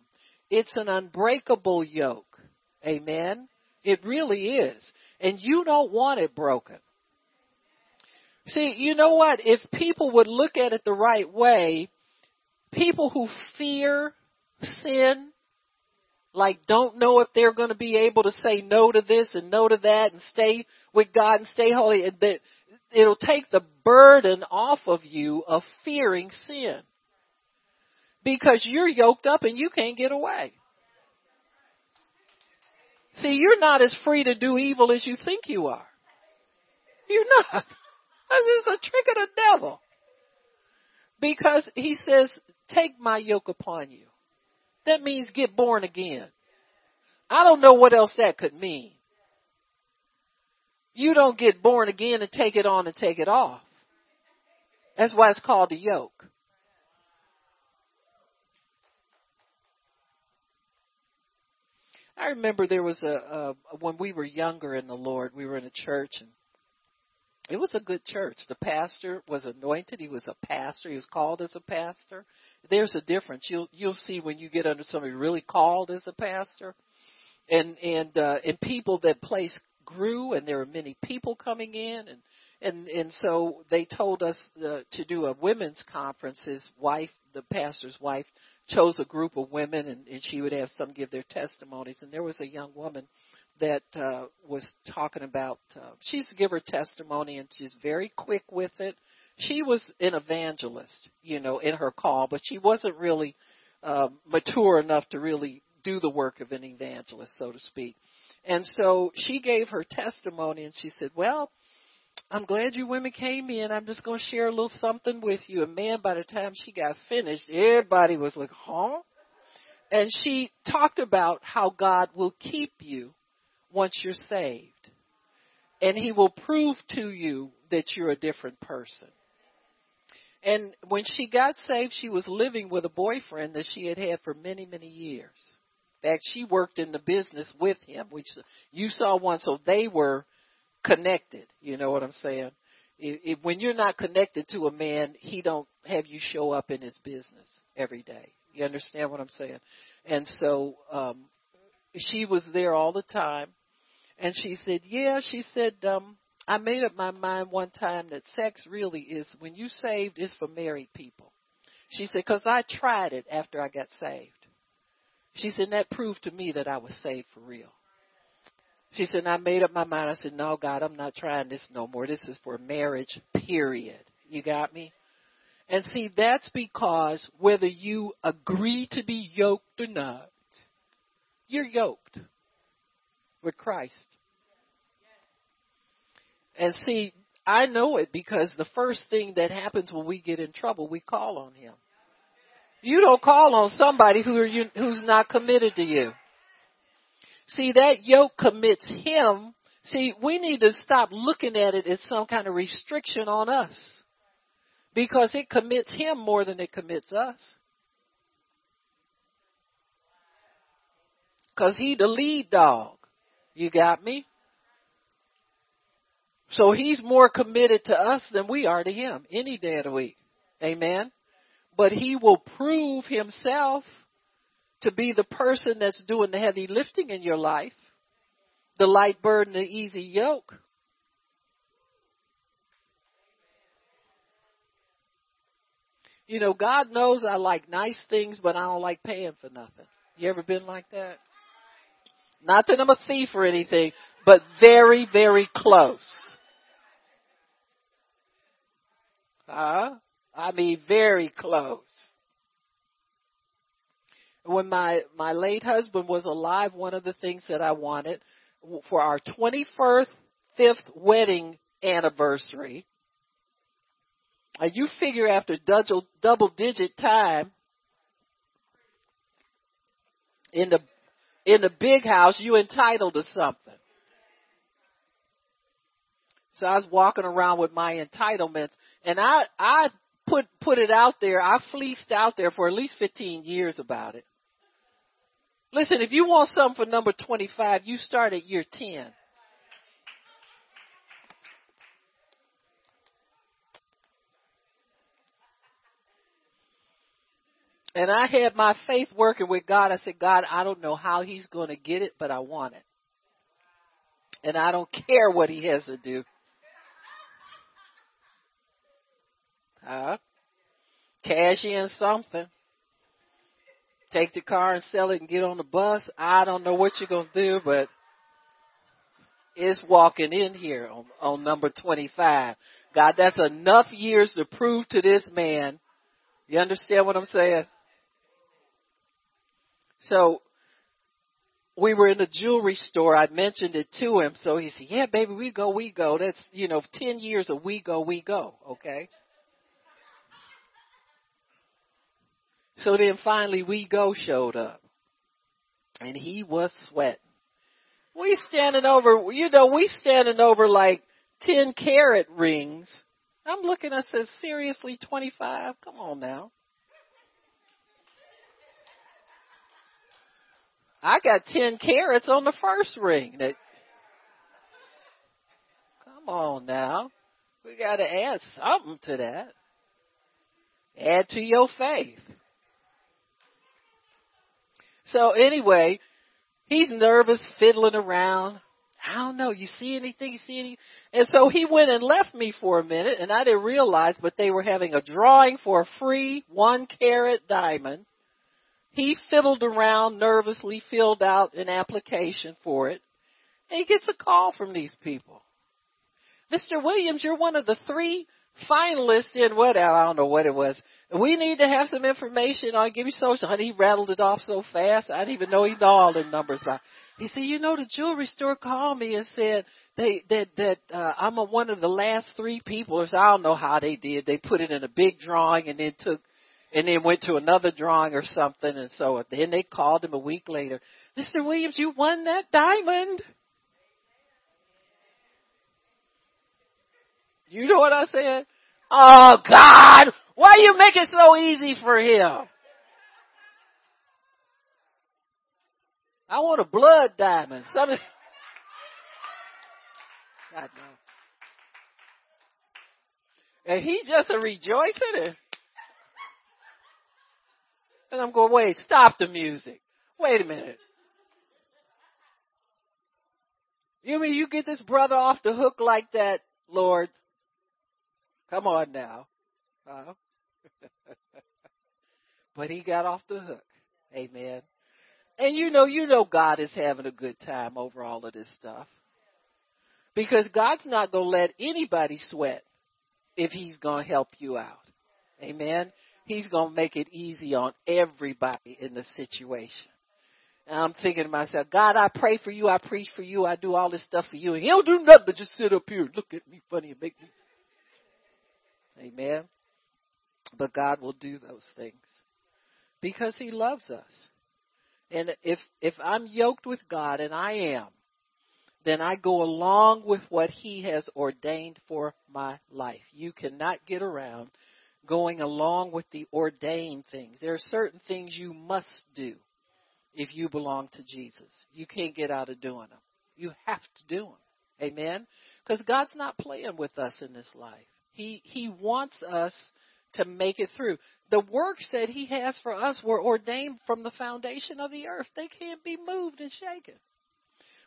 It's an unbreakable yoke. Amen. It really is, and you don't want it broken. See, you know what? If people would look at it the right way, people who fear sin, like don't know if they're going to be able to say no to this and no to that and stay with God and stay holy, that it'll take the burden off of you of fearing sin. Because you're yoked up and you can't get away. See, you're not as free to do evil as you think you are. You're not. That's just a trick of the devil. Because he says, take my yoke upon you. That means get born again. I don't know what else that could mean. You don't get born again and take it on and take it off. That's why it's called a yoke. I remember there was a, a when we were younger in the Lord, we were in a church and it was a good church. The pastor was anointed. He was a pastor. He was called as a pastor. There's a difference. You'll you'll see when you get under somebody really called as a pastor, and and uh, and people that place grew, and there were many people coming in, and and and so they told us uh, to do a women's conference. His wife, the pastor's wife, chose a group of women, and, and she would have some give their testimonies. And there was a young woman that uh, was talking about. Uh, to give her testimony, and she's very quick with it. She was an evangelist, you know, in her call, but she wasn't really uh, mature enough to really do the work of an evangelist, so to speak. And so she gave her testimony, and she said, "Well." I'm glad you women came in. I'm just going to share a little something with you. And man, by the time she got finished, everybody was like, huh? And she talked about how God will keep you once you're saved. And he will prove to you that you're a different person. And when she got saved, she was living with a boyfriend that she had had for many, many years. In fact, she worked in the business with him, which you saw once, so they were connected. You know what I'm saying? If, if, when you're not connected to a man, he don't have you show up in his business every day. You understand what I'm saying? And so um she was there all the time and she said, "Yeah," she said, um I made up my mind one time that sex really is when you saved is for married people. She said, "Cause I tried it after I got saved." She said, "That proved to me that I was saved for real." She said, I made up my mind. I said, No, God, I'm not trying this no more. This is for marriage, period. You got me? And see, that's because whether you agree to be yoked or not, you're yoked with Christ. And see, I know it because the first thing that happens when we get in trouble, we call on Him. You don't call on somebody who you, who's not committed to you. See, that yoke commits him. See, we need to stop looking at it as some kind of restriction on us. Because it commits him more than it commits us. Cause he the lead dog. You got me? So he's more committed to us than we are to him any day of the week. Amen. But he will prove himself to be the person that's doing the heavy lifting in your life, the light burden, the easy yoke. You know, God knows I like nice things, but I don't like paying for nothing. You ever been like that? Not that I'm a thief or anything, but very, very close. Huh? I mean, very close when my my late husband was alive, one of the things that I wanted for our 21st fifth wedding anniversary, and you figure after double double digit time in the in the big house, you're entitled to something. So I was walking around with my entitlements, and I I put put it out there. I fleeced out there for at least 15 years about it. Listen, if you want something for number 25, you start at year 10. And I had my faith working with God. I said, God, I don't know how he's going to get it, but I want it. And I don't care what he has to do. Huh? Cash in something take the car and sell it and get on the bus. I don't know what you're going to do, but it's walking in here on, on number 25. God, that's enough years to prove to this man. You understand what I'm saying? So, we were in the jewelry store. I mentioned it to him. So he said, yeah, baby, we go, we go. That's, you know, 10 years of we go, we go. Okay. So then finally we go showed up. And he was sweating. We standing over, you know, we standing over like 10 carat rings. I'm looking, I said, seriously, 25? Come on now. I got 10 carats on the first ring that, come on now. We got to add something to that. Add to your faith. So anyway, he's nervous, fiddling around. I don't know. You see anything? You see any? And so he went and left me for a minute, and I didn't realize, but they were having a drawing for a free one carat diamond. He fiddled around nervously, filled out an application for it, and he gets a call from these people. Mr. Williams, you're one of the three finalists in what I don't know what it was. We need to have some information on give me social. Honey, he rattled it off so fast. I didn't even know he knew all the numbers by. He said, you know, the jewelry store called me and said they that that uh, I'm a, one of the last three people. So I don't know how they did. They put it in a big drawing and then took and then went to another drawing or something. And so then they called him a week later. Mr. Williams, you won that diamond. You know what I said? Oh God, why you make it so easy for him? I want a blood diamond. Something. God no. And he just a rejoicing. And I'm going, wait, stop the music. Wait a minute. You mean you get this brother off the hook like that, Lord? Come on now. Uh, but he got off the hook. Amen. And you know, you know God is having a good time over all of this stuff. Because God's not going to let anybody sweat if he's going to help you out. Amen. He's going to make it easy on everybody in the situation. And I'm thinking to myself, God, I pray for you, I preach for you, I do all this stuff for you, and he don't do nothing but just sit up here and look at me funny and make me. Amen. But God will do those things because he loves us. And if if I'm yoked with God and I am, then I go along with what he has ordained for my life. You cannot get around going along with the ordained things. There are certain things you must do if you belong to Jesus. You can't get out of doing them. You have to do them. Amen? Because God's not playing with us in this life. He, He wants us to make it through. The works that He has for us were ordained from the foundation of the earth. They can't be moved and shaken.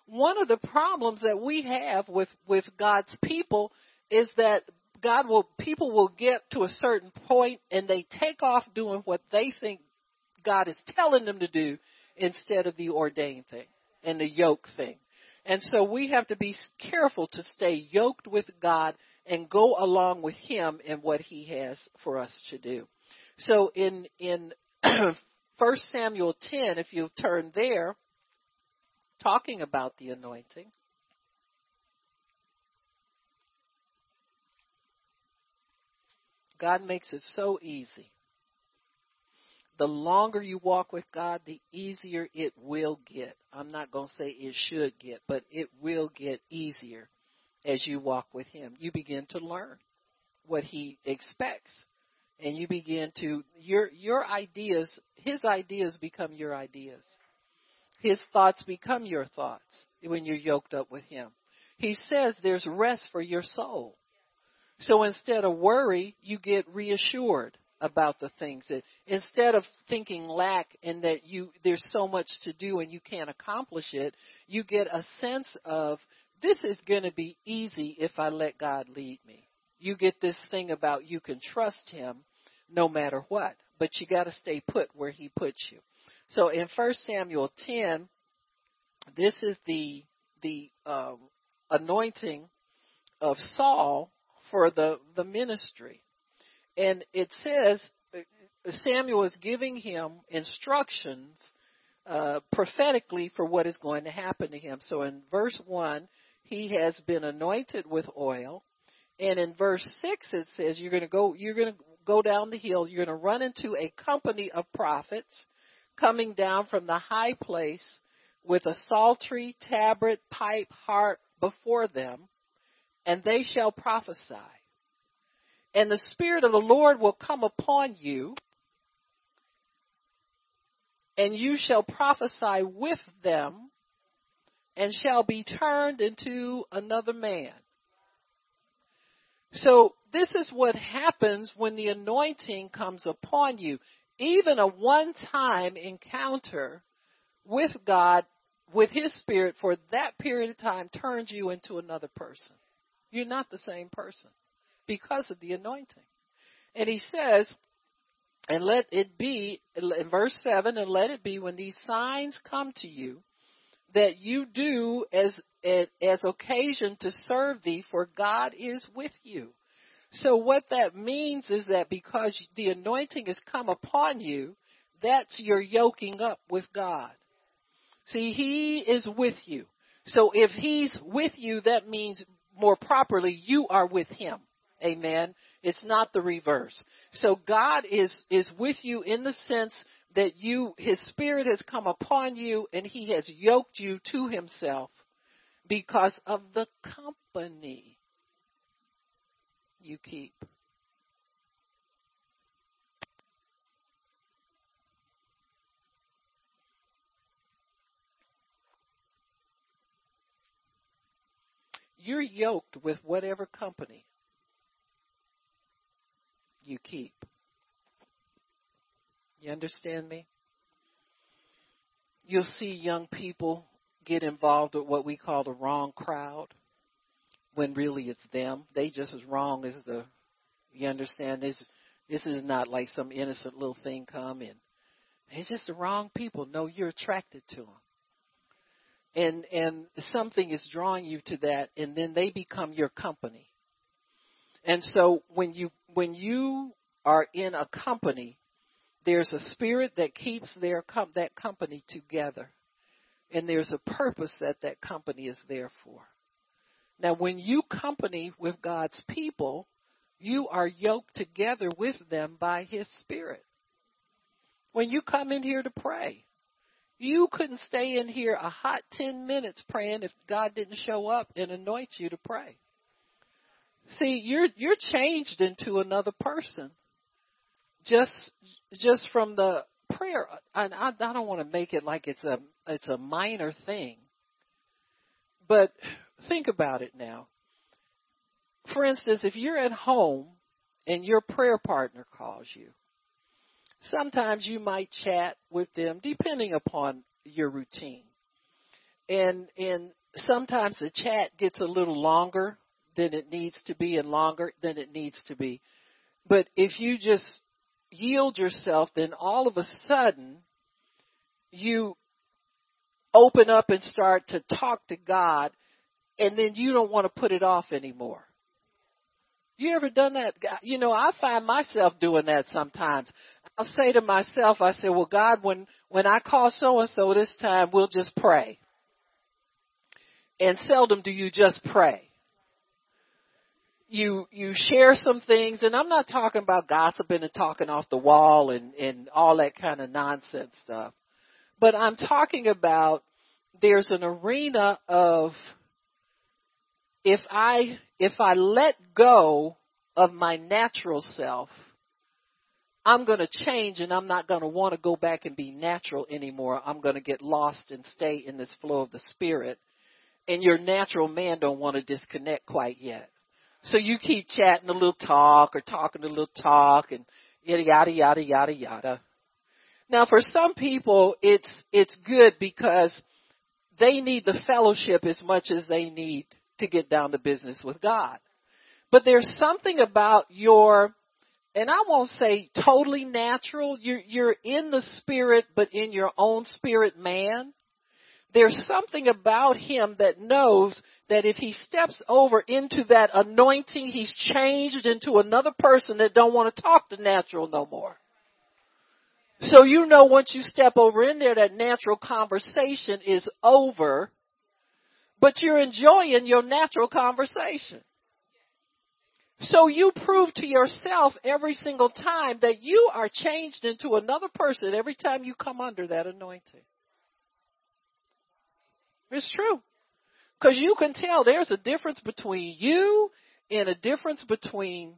One of the problems that we have with, with God's people is that God will, people will get to a certain point and they take off doing what they think God is telling them to do instead of the ordained thing and the yoke thing. And so we have to be careful to stay yoked with God and go along with Him in what He has for us to do. So in, in 1 Samuel 10, if you turn there, talking about the anointing, God makes it so easy. The longer you walk with God, the easier it will get. I'm not going to say it should get, but it will get easier as you walk with Him. You begin to learn what He expects. And you begin to, your, your ideas, His ideas become your ideas. His thoughts become your thoughts when you're yoked up with Him. He says there's rest for your soul. So instead of worry, you get reassured about the things that instead of thinking lack and that you there's so much to do and you can't accomplish it, you get a sense of this is going to be easy if I let God lead me. You get this thing about you can trust him no matter what, but you got to stay put where he puts you. So in 1 Samuel 10, this is the the um, anointing of Saul for the, the ministry. And it says Samuel is giving him instructions uh, prophetically for what is going to happen to him. So in verse 1, he has been anointed with oil. And in verse 6 it says you're going to go you're going to go down the hill, you're going to run into a company of prophets coming down from the high place with a psaltery, tabret, pipe, harp before them and they shall prophesy. And the Spirit of the Lord will come upon you, and you shall prophesy with them, and shall be turned into another man. So this is what happens when the anointing comes upon you. Even a one time encounter with God, with His Spirit for that period of time turns you into another person. You're not the same person because of the anointing. And He says, and let it be, in verse 7, and let it be when these signs come to you, that you do as, as occasion to serve thee, for God is with you. So what that means is that because the anointing has come upon you, that's your yoking up with God. See, He is with you. So if He's with you, that means more properly, you are with Him. Amen. It's not the reverse. So God is, is with you in the sense that you, His Spirit has come upon you and He has yoked you to Himself because of the company you keep. You're yoked with whatever company you keep. You understand me? You'll see young people get involved with what we call the wrong crowd when really it's them. They just as wrong as the you understand this this is not like some innocent little thing come in. It's just the wrong people. No, you're attracted to them. And and something is drawing you to that and then they become your company. And so when you when you are in a company there's a spirit that keeps their com- that company together and there's a purpose that that company is there for now when you company with god's people you are yoked together with them by his spirit when you come in here to pray you couldn't stay in here a hot 10 minutes praying if god didn't show up and anoint you to pray. See you're you're changed into another person. Just just from the prayer and I, I don't want to make it like it's a it's a minor thing but think about it now. For instance if you're at home and your prayer partner calls you sometimes you might chat with them depending upon your routine and and sometimes the chat gets a little longer than it needs to be and longer than it needs to be but if you just yield yourself, then all of a sudden you open up and start to talk to God, and then you don't want to put it off anymore. You ever done that? You know, I find myself doing that sometimes. I'll say to myself, I say, well, God, when, when I call so and so this time, we'll just pray. And seldom do you just pray you you share some things and I'm not talking about gossiping and talking off the wall and and all that kind of nonsense stuff. But I'm talking about there's an arena of if I if I let go of my natural self, I'm going to change and I'm not going to want to go back and be natural anymore. I'm going to get lost and stay in this flow of the spirit. And your natural man don't want to disconnect quite yet. So you keep chatting a little talk or talking a little talk and yada yada yada yada yada. Now for some people it's it's good because they need the fellowship as much as they need to get down to business with God. But there's something about your and I won't say totally natural. You're you're in the spirit but in your own spirit man there's something about him that knows that if he steps over into that anointing, he's changed into another person that don't want to talk to natural no more. So you know once you step over in there, that natural conversation is over, but you're enjoying your natural conversation. So you prove to yourself every single time that you are changed into another person every time you come under that anointing. It's true. Because you can tell there's a difference between you and a difference between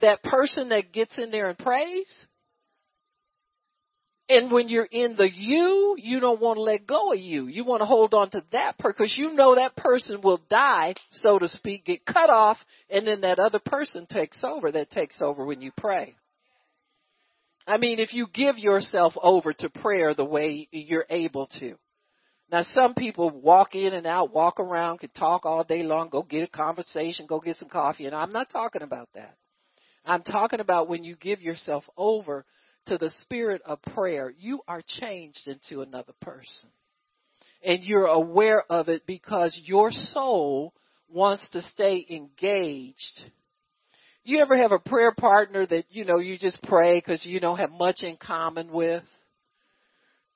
that person that gets in there and prays And when you're in the you, you don't want to let go of you. You want to hold on to that person because you know that person will die, so to speak, get cut off, and then that other person takes over. That takes over when you pray. I mean, if you give yourself over to prayer the way you're able to. Now, some people walk in and out, walk around, can talk all day long, go get a conversation, go get some coffee, and I'm not talking about that. I'm talking about when you give yourself over to the spirit of prayer, you are changed into another person. And you're aware of it because your soul wants to stay engaged. You ever have a prayer partner that, you know, you just pray because you don't have much in common with?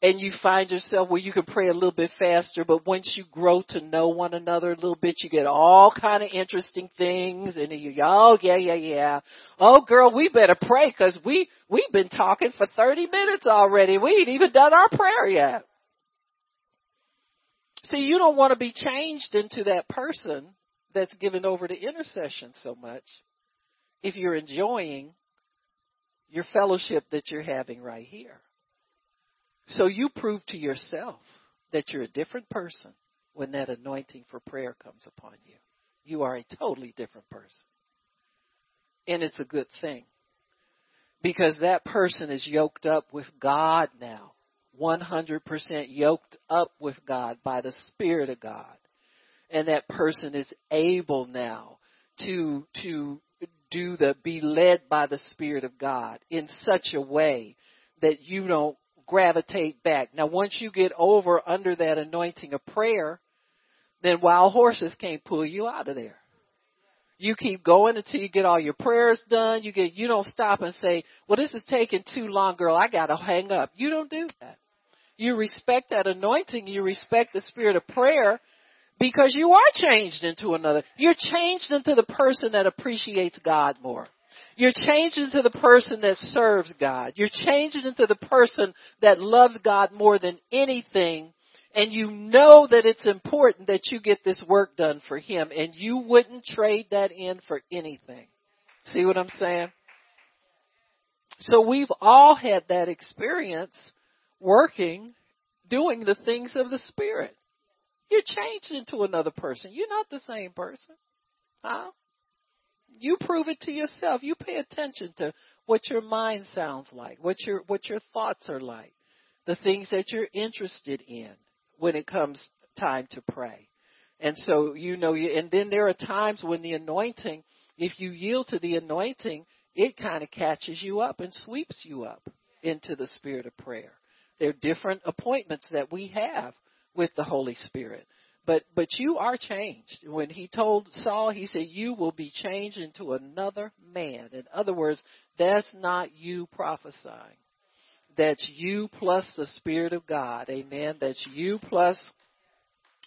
And you find yourself where you can pray a little bit faster, but once you grow to know one another a little bit, you get all kind of interesting things, and you, oh yeah, yeah, yeah. Oh girl, we better pray because we we've been talking for thirty minutes already. We ain't even done our prayer yet. See, you don't want to be changed into that person that's given over to intercession so much if you're enjoying your fellowship that you're having right here. So you prove to yourself that you're a different person when that anointing for prayer comes upon you. You are a totally different person. And it's a good thing. Because that person is yoked up with God now. 100% yoked up with God by the Spirit of God. And that person is able now to, to do the, be led by the Spirit of God in such a way that you don't gravitate back. Now, once you get over under that anointing of prayer, then wild horses can't pull you out of there. You keep going until you get all your prayers done. You get, you don't stop and say, well, this is taking too long, girl. I gotta hang up. You don't do that. You respect that anointing. You respect the spirit of prayer because you are changed into another. You're changed into the person that appreciates God more. You're changed into the person that serves God. You're changed into the person that loves God more than anything. And you know that it's important that you get this work done for Him and you wouldn't trade that in for anything. See what I'm saying? So we've all had that experience working, doing the things of the Spirit. You're changed into another person. You're not the same person. Huh? You prove it to yourself. You pay attention to what your mind sounds like, what your what your thoughts are like, the things that you're interested in when it comes time to pray. And so you know you and then there are times when the anointing, if you yield to the anointing, it kind of catches you up and sweeps you up into the spirit of prayer. There are different appointments that we have with the Holy Spirit. But but you are changed. When he told Saul, he said, You will be changed into another man. In other words, that's not you prophesying. That's you plus the Spirit of God. Amen. That's you plus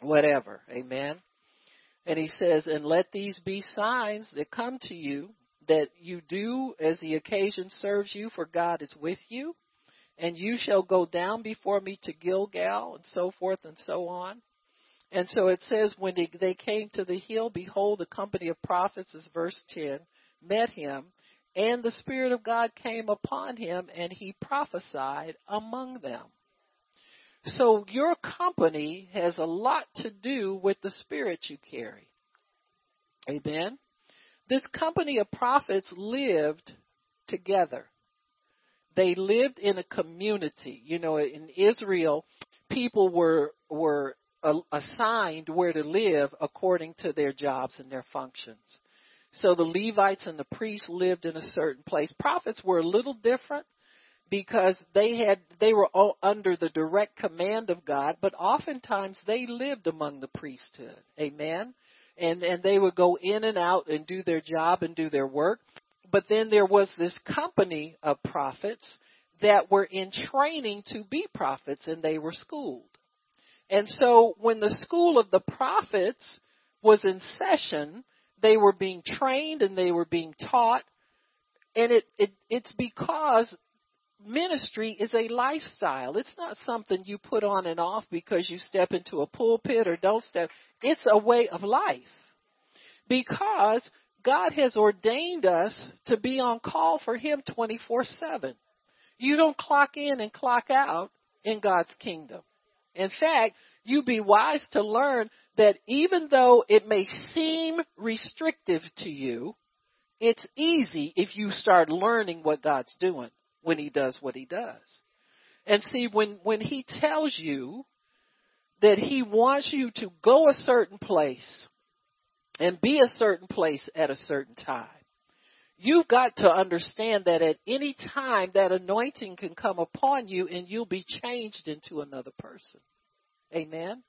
whatever. Amen. And he says, And let these be signs that come to you that you do as the occasion serves you, for God is with you. And you shall go down before me to Gilgal, and so forth and so on. And so it says, when they, they came to the hill, behold, a company of prophets, is verse 10, met him, and the Spirit of God came upon him, and he prophesied among them. So your company has a lot to do with the spirit you carry. Amen. This company of prophets lived together. They lived in a community. You know, in Israel, people were were assigned where to live according to their jobs and their functions. So the Levites and the priests lived in a certain place. Prophets were a little different because they had they were under the direct command of God, but oftentimes they lived among the priesthood. Amen. And and they would go in and out and do their job and do their work. But then there was this company of prophets that were in training to be prophets and they were schooled. And so when the school of the prophets was in session, they were being trained and they were being taught. And it, it it's because ministry is a lifestyle. It's not something you put on and off because you step into a pulpit or don't step. It's a way of life. Because God has ordained us to be on call for Him 24 7. You don't clock in and clock out in God's kingdom. In fact, you'd be wise to learn that even though it may seem restrictive to you, it's easy if you start learning what God's doing when he does what he does. And see, when, when he tells you that he wants you to go a certain place and be a certain place at a certain time, you've got to understand that at any time that anointing can come upon you and you'll be changed into another person. Amen.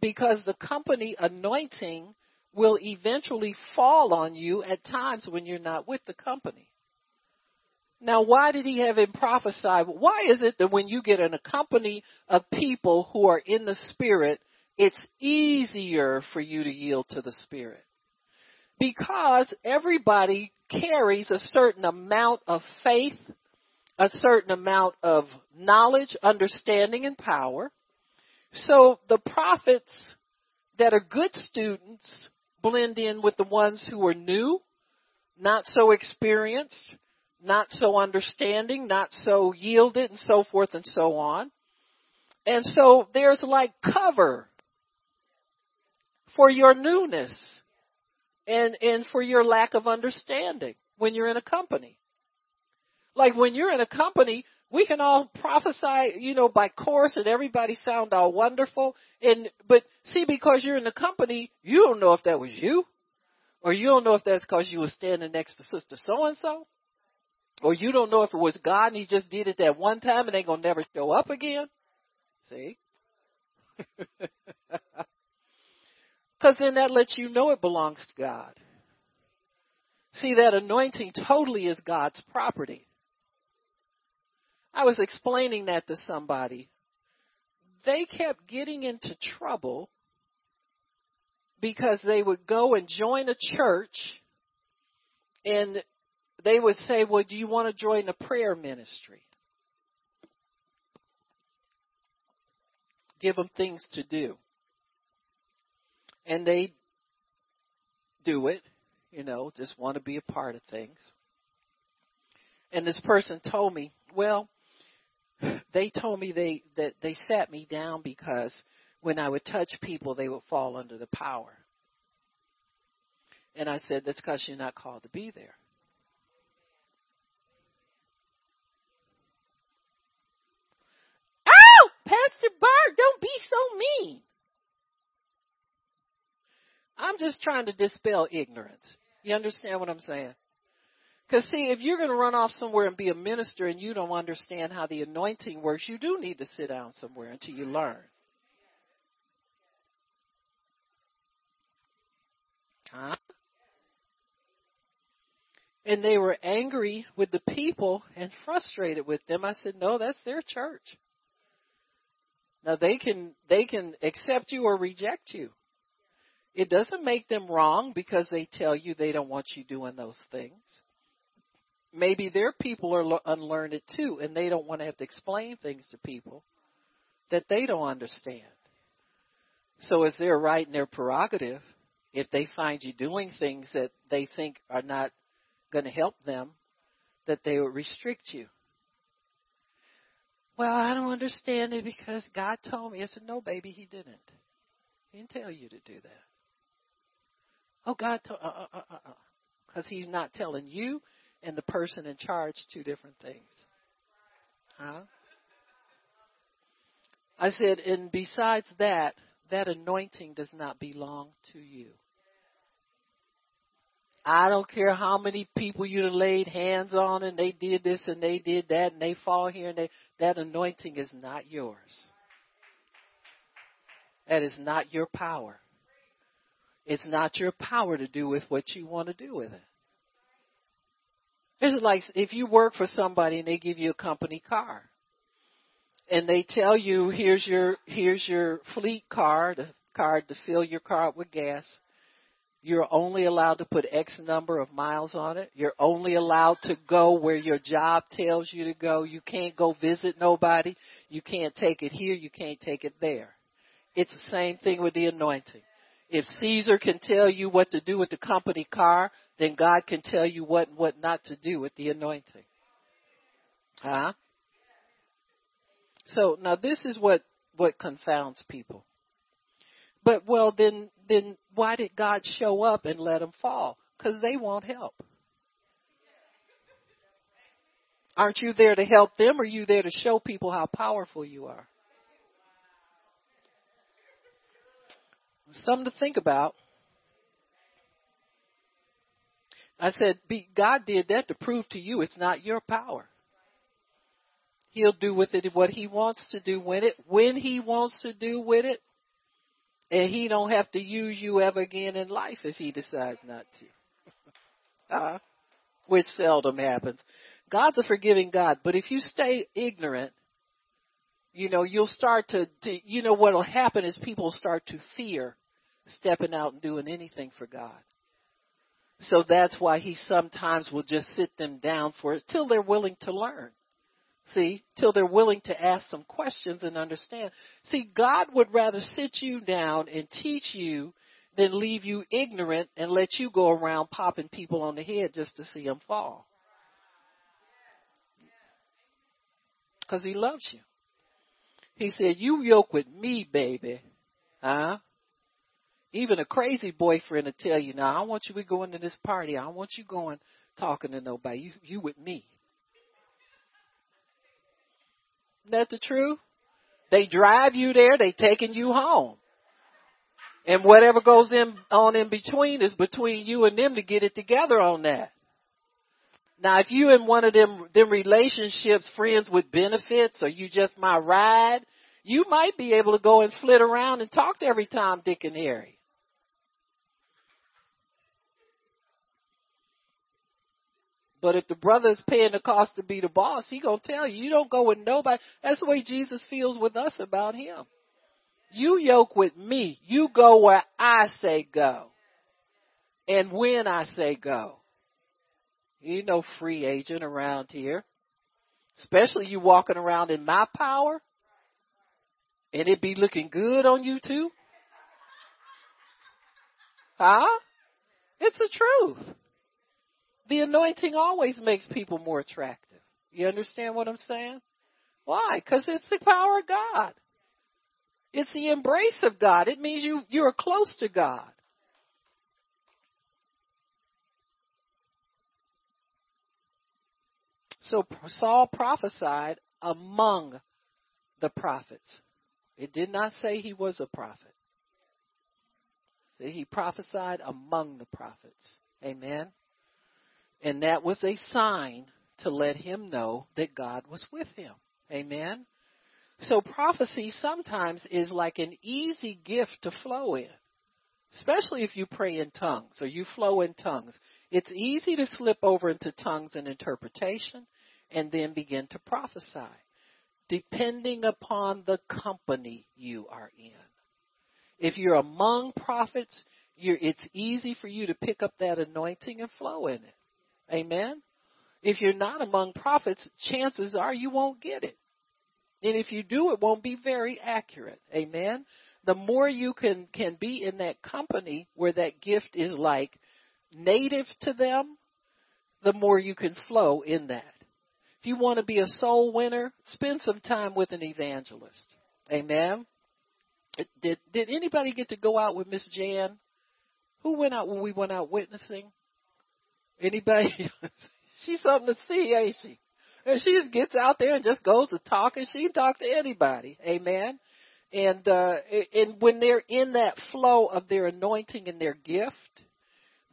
Because the company anointing will eventually fall on you at times when you're not with the company. Now, why did he have him prophesy? Why is it that when you get in a company of people who are in the Spirit, it's easier for you to yield to the Spirit? Because everybody carries a certain amount of faith, a certain amount of knowledge, understanding, and power. So the prophets that are good students blend in with the ones who are new, not so experienced, not so understanding, not so yielded, and so forth and so on. And so there's like cover for your newness and, and for your lack of understanding when you're in a company. Like when you're in a company, we can all prophesy, you know, by course and everybody sound all wonderful. And, but see, because you're in the company, you don't know if that was you. Or you don't know if that's because you were standing next to sister so and so. Or you don't know if it was God and he just did it that one time and they gonna never show up again. See? Cause then that lets you know it belongs to God. See, that anointing totally is God's property. I was explaining that to somebody. They kept getting into trouble because they would go and join a church and they would say, Well, do you want to join the prayer ministry? Give them things to do. And they do it, you know, just want to be a part of things. And this person told me, Well, they told me they that they sat me down because when I would touch people they would fall under the power. And I said, That's because you're not called to be there. Pastor Barb, don't be so mean. I'm just trying to dispel ignorance. You understand what I'm saying? Because see, if you're going to run off somewhere and be a minister and you don't understand how the anointing works, you do need to sit down somewhere until you learn. Huh? And they were angry with the people and frustrated with them. I said, no, that's their church. Now they can they can accept you or reject you. It doesn't make them wrong because they tell you they don't want you doing those things. Maybe their people are unlearned too and they don't want to have to explain things to people that they don't understand. So it's their right and their prerogative if they find you doing things that they think are not going to help them that they would restrict you. Well, I don't understand it because God told me. I said, No, baby, He didn't. He didn't tell you to do that. Oh, God told, uh, uh, uh, uh, because uh. He's not telling you and the person in charge two different things. Huh? I said, and besides that, that anointing does not belong to you. I don't care how many people you laid hands on and they did this and they did that and they fall here and they, that anointing is not yours. That is not your power. It's not your power to do with what you want to do with it. It's like if you work for somebody and they give you a company car and they tell you here's your here's your fleet card, the card to fill your car up with gas you're only allowed to put X number of miles on it. You're only allowed to go where your job tells you to go. You can't go visit nobody. You can't take it here. You can't take it there. It's the same thing with the anointing. If Caesar can tell you what to do with the company car, then God can tell you what and what not to do with the anointing. Huh? So now this is what what confounds people. But well, then then why did God show up and let them fall? Because they want help. Aren't you there to help them, or are you there to show people how powerful you are? Something to think about. I said, be, God did that to prove to you it's not your power. He'll do with it what he wants to do with it, when he wants to do with it, and he don't have to use you ever again in life if he decides not to. uh, which seldom happens. God's a forgiving God, but if you stay ignorant, you know, you'll start to, to you know, what'll happen is people start to fear stepping out and doing anything for God. So that's why he sometimes will just sit them down for it till they're willing to learn. See, till they're willing to ask some questions and understand. See, God would rather sit you down and teach you than leave you ignorant and let you go around popping people on the head just to see them fall. Because he loves you. He said, you yoke with me, baby. Huh? Even a crazy boyfriend will tell you, now I want you to go into this party. I want you going talking to nobody. You, you with me. Isn't that the truth? They drive you there, they taking you home. And whatever goes in on in between is between you and them to get it together on that. Now, if you in one of them them relationships, friends with benefits, or you just my ride, you might be able to go and flit around and talk to every Tom, Dick, and Harry. But if the brother is paying the cost to be the boss, he gonna tell you, you don't go with nobody. That's the way Jesus feels with us about him. You yoke with me. You go where I say go. And when I say go. You no free agent around here. Especially you walking around in my power. And it be looking good on you too. Huh? It's the truth. The anointing always makes people more attractive. You understand what I'm saying? Why? Because it's the power of God. It's the embrace of God. It means you, you're close to God. So Saul prophesied among the prophets. It did not say he was a prophet. He prophesied among the prophets. Amen. And that was a sign to let him know that God was with him. Amen. So prophecy sometimes is like an easy gift to flow in, especially if you pray in tongues or you flow in tongues. It's easy to slip over into tongues and interpretation and then begin to prophesy, depending upon the company you are in. If you're among prophets, you're, it's easy for you to pick up that anointing and flow in it. Amen. If you're not among prophets, chances are you won't get it. And if you do, it won't be very accurate. Amen. The more you can, can be in that company where that gift is like native to them, the more you can flow in that. If you want to be a soul winner, spend some time with an evangelist. Amen. Did did anybody get to go out with Miss Jan? Who went out when we went out witnessing? Anybody? She's something to see, ain't she? And she just gets out there and just goes to talk, and she can talk to anybody. Amen. And uh, and when they're in that flow of their anointing and their gift,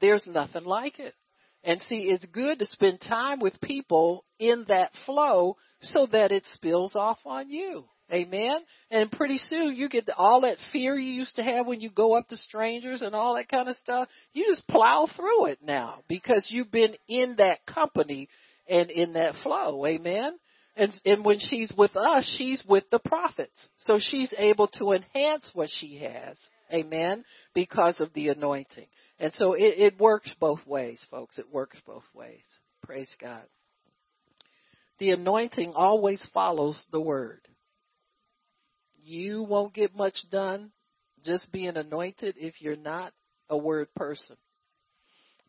there's nothing like it. And see, it's good to spend time with people in that flow so that it spills off on you. Amen. And pretty soon you get all that fear you used to have when you go up to strangers and all that kind of stuff. You just plow through it now because you've been in that company and in that flow. Amen. And, and when she's with us, she's with the prophets. So she's able to enhance what she has. Amen. Because of the anointing. And so it, it works both ways, folks. It works both ways. Praise God. The anointing always follows the word you won't get much done just being anointed if you're not a word person.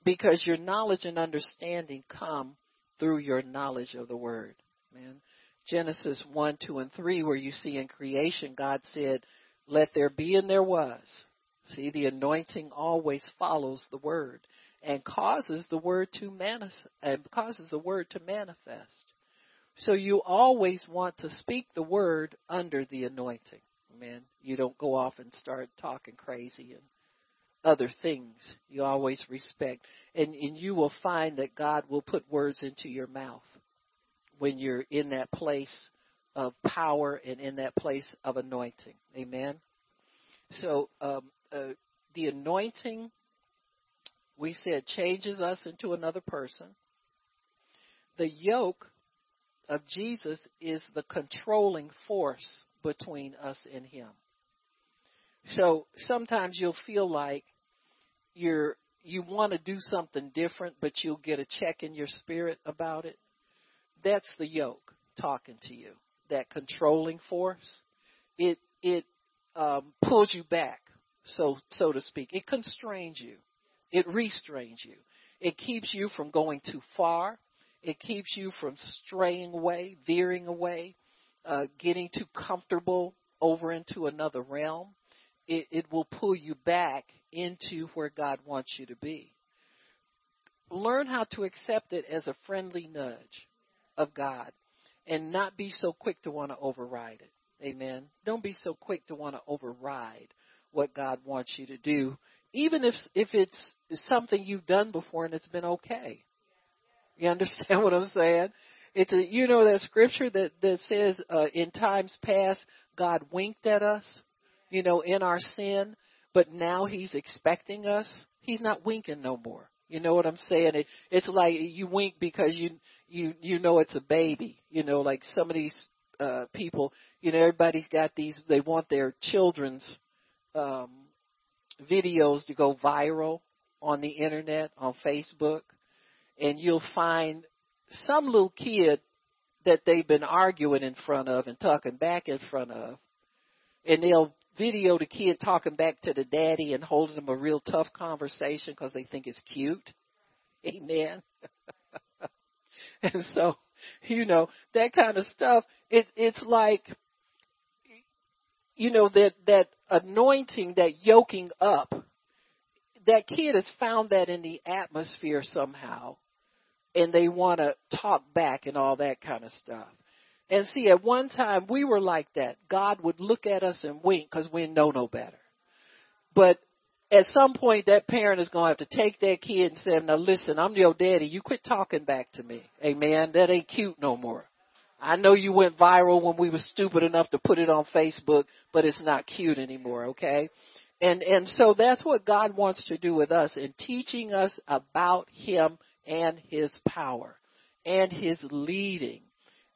Because your knowledge and understanding come through your knowledge of the word. Man. Genesis 1, 2, and 3, where you see in creation, God said, Let there be, and there was. See, the anointing always follows the word and causes the word to manifest and causes the word to manifest. So you always want to speak the word under the anointing. Amen. You don't go off and start talking crazy and other things. You always respect. And, and you will find that God will put words into your mouth when you're in that place of power and in that place of anointing. Amen. So um, uh, the anointing, we said, changes us into another person. The yoke of Jesus is the controlling force between us and Him. So sometimes you'll feel like you're you want to do something different, but you'll get a check in your spirit about it. That's the yoke talking to you. That controlling force. It it um, pulls you back, so so to speak. It constrains you. It restrains you. It keeps you from going too far. It keeps you from straying away, veering away, uh, getting too comfortable over into another realm. It, it will pull you back into where God wants you to be. Learn how to accept it as a friendly nudge of God and not be so quick to want to override it. Amen. Don't be so quick to want to override what God wants you to do, even if if it's something you've done before and it's been okay. You understand what I'm saying? It's a you know that scripture that that says uh, in times past God winked at us, you know, in our sin, but now He's expecting us. He's not winking no more. You know what I'm saying? It, it's like you wink because you you you know it's a baby. You know, like some of these uh people, you know, everybody's got these. They want their children's um videos to go viral on the internet, on Facebook and you'll find some little kid that they've been arguing in front of and talking back in front of, and they'll video the kid talking back to the daddy and holding them a real tough conversation because they think it's cute. Amen. and so, you know, that kind of stuff, it, it's like, you know, that, that anointing, that yoking up, that kid has found that in the atmosphere somehow and they want to talk back and all that kind of stuff. And see, at one time we were like that. God would look at us and wink because we know no better. But at some point, that parent is going to have to take that kid and say, "Now listen, I'm your daddy. You quit talking back to me. Amen. That ain't cute no more. I know you went viral when we were stupid enough to put it on Facebook, but it's not cute anymore. Okay." And and so that's what God wants to do with us in teaching us about Him and his power and his leading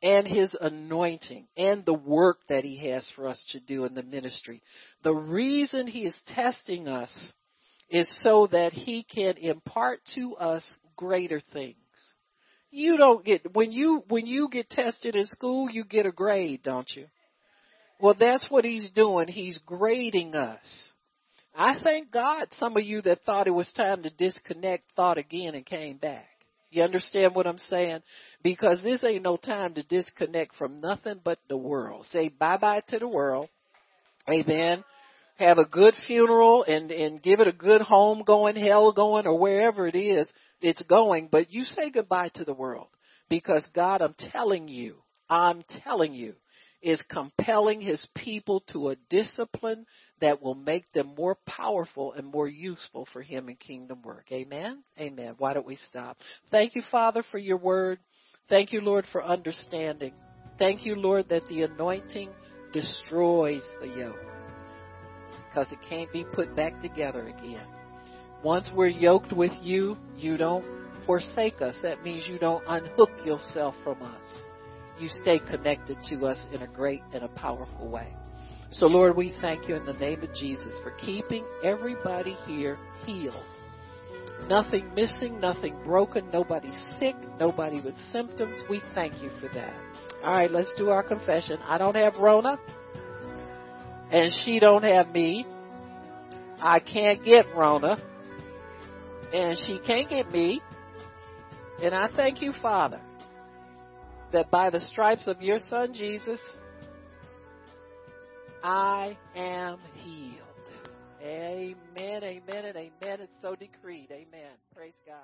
and his anointing and the work that he has for us to do in the ministry. The reason he is testing us is so that he can impart to us greater things. You don't get when you when you get tested in school, you get a grade, don't you? Well, that's what he's doing. He's grading us. I thank God some of you that thought it was time to disconnect thought again and came back. You understand what I'm saying? Because this ain't no time to disconnect from nothing but the world. Say bye bye to the world. Amen. Have a good funeral and, and give it a good home going, hell going, or wherever it is it's going. But you say goodbye to the world because God, I'm telling you, I'm telling you, is compelling his people to a discipline that will make them more powerful and more useful for him in kingdom work. Amen? Amen. Why don't we stop? Thank you, Father, for your word. Thank you, Lord, for understanding. Thank you, Lord, that the anointing destroys the yoke because it can't be put back together again. Once we're yoked with you, you don't forsake us. That means you don't unhook yourself from us you stay connected to us in a great and a powerful way. So, Lord, we thank you in the name of Jesus for keeping everybody here healed. Nothing missing, nothing broken, nobody sick, nobody with symptoms. We thank you for that. All right, let's do our confession. I don't have Rona, and she don't have me. I can't get Rona, and she can't get me. And I thank you, Father, that by the stripes of your son Jesus, I am healed. Amen, amen, and amen. It's so decreed. Amen. Praise God.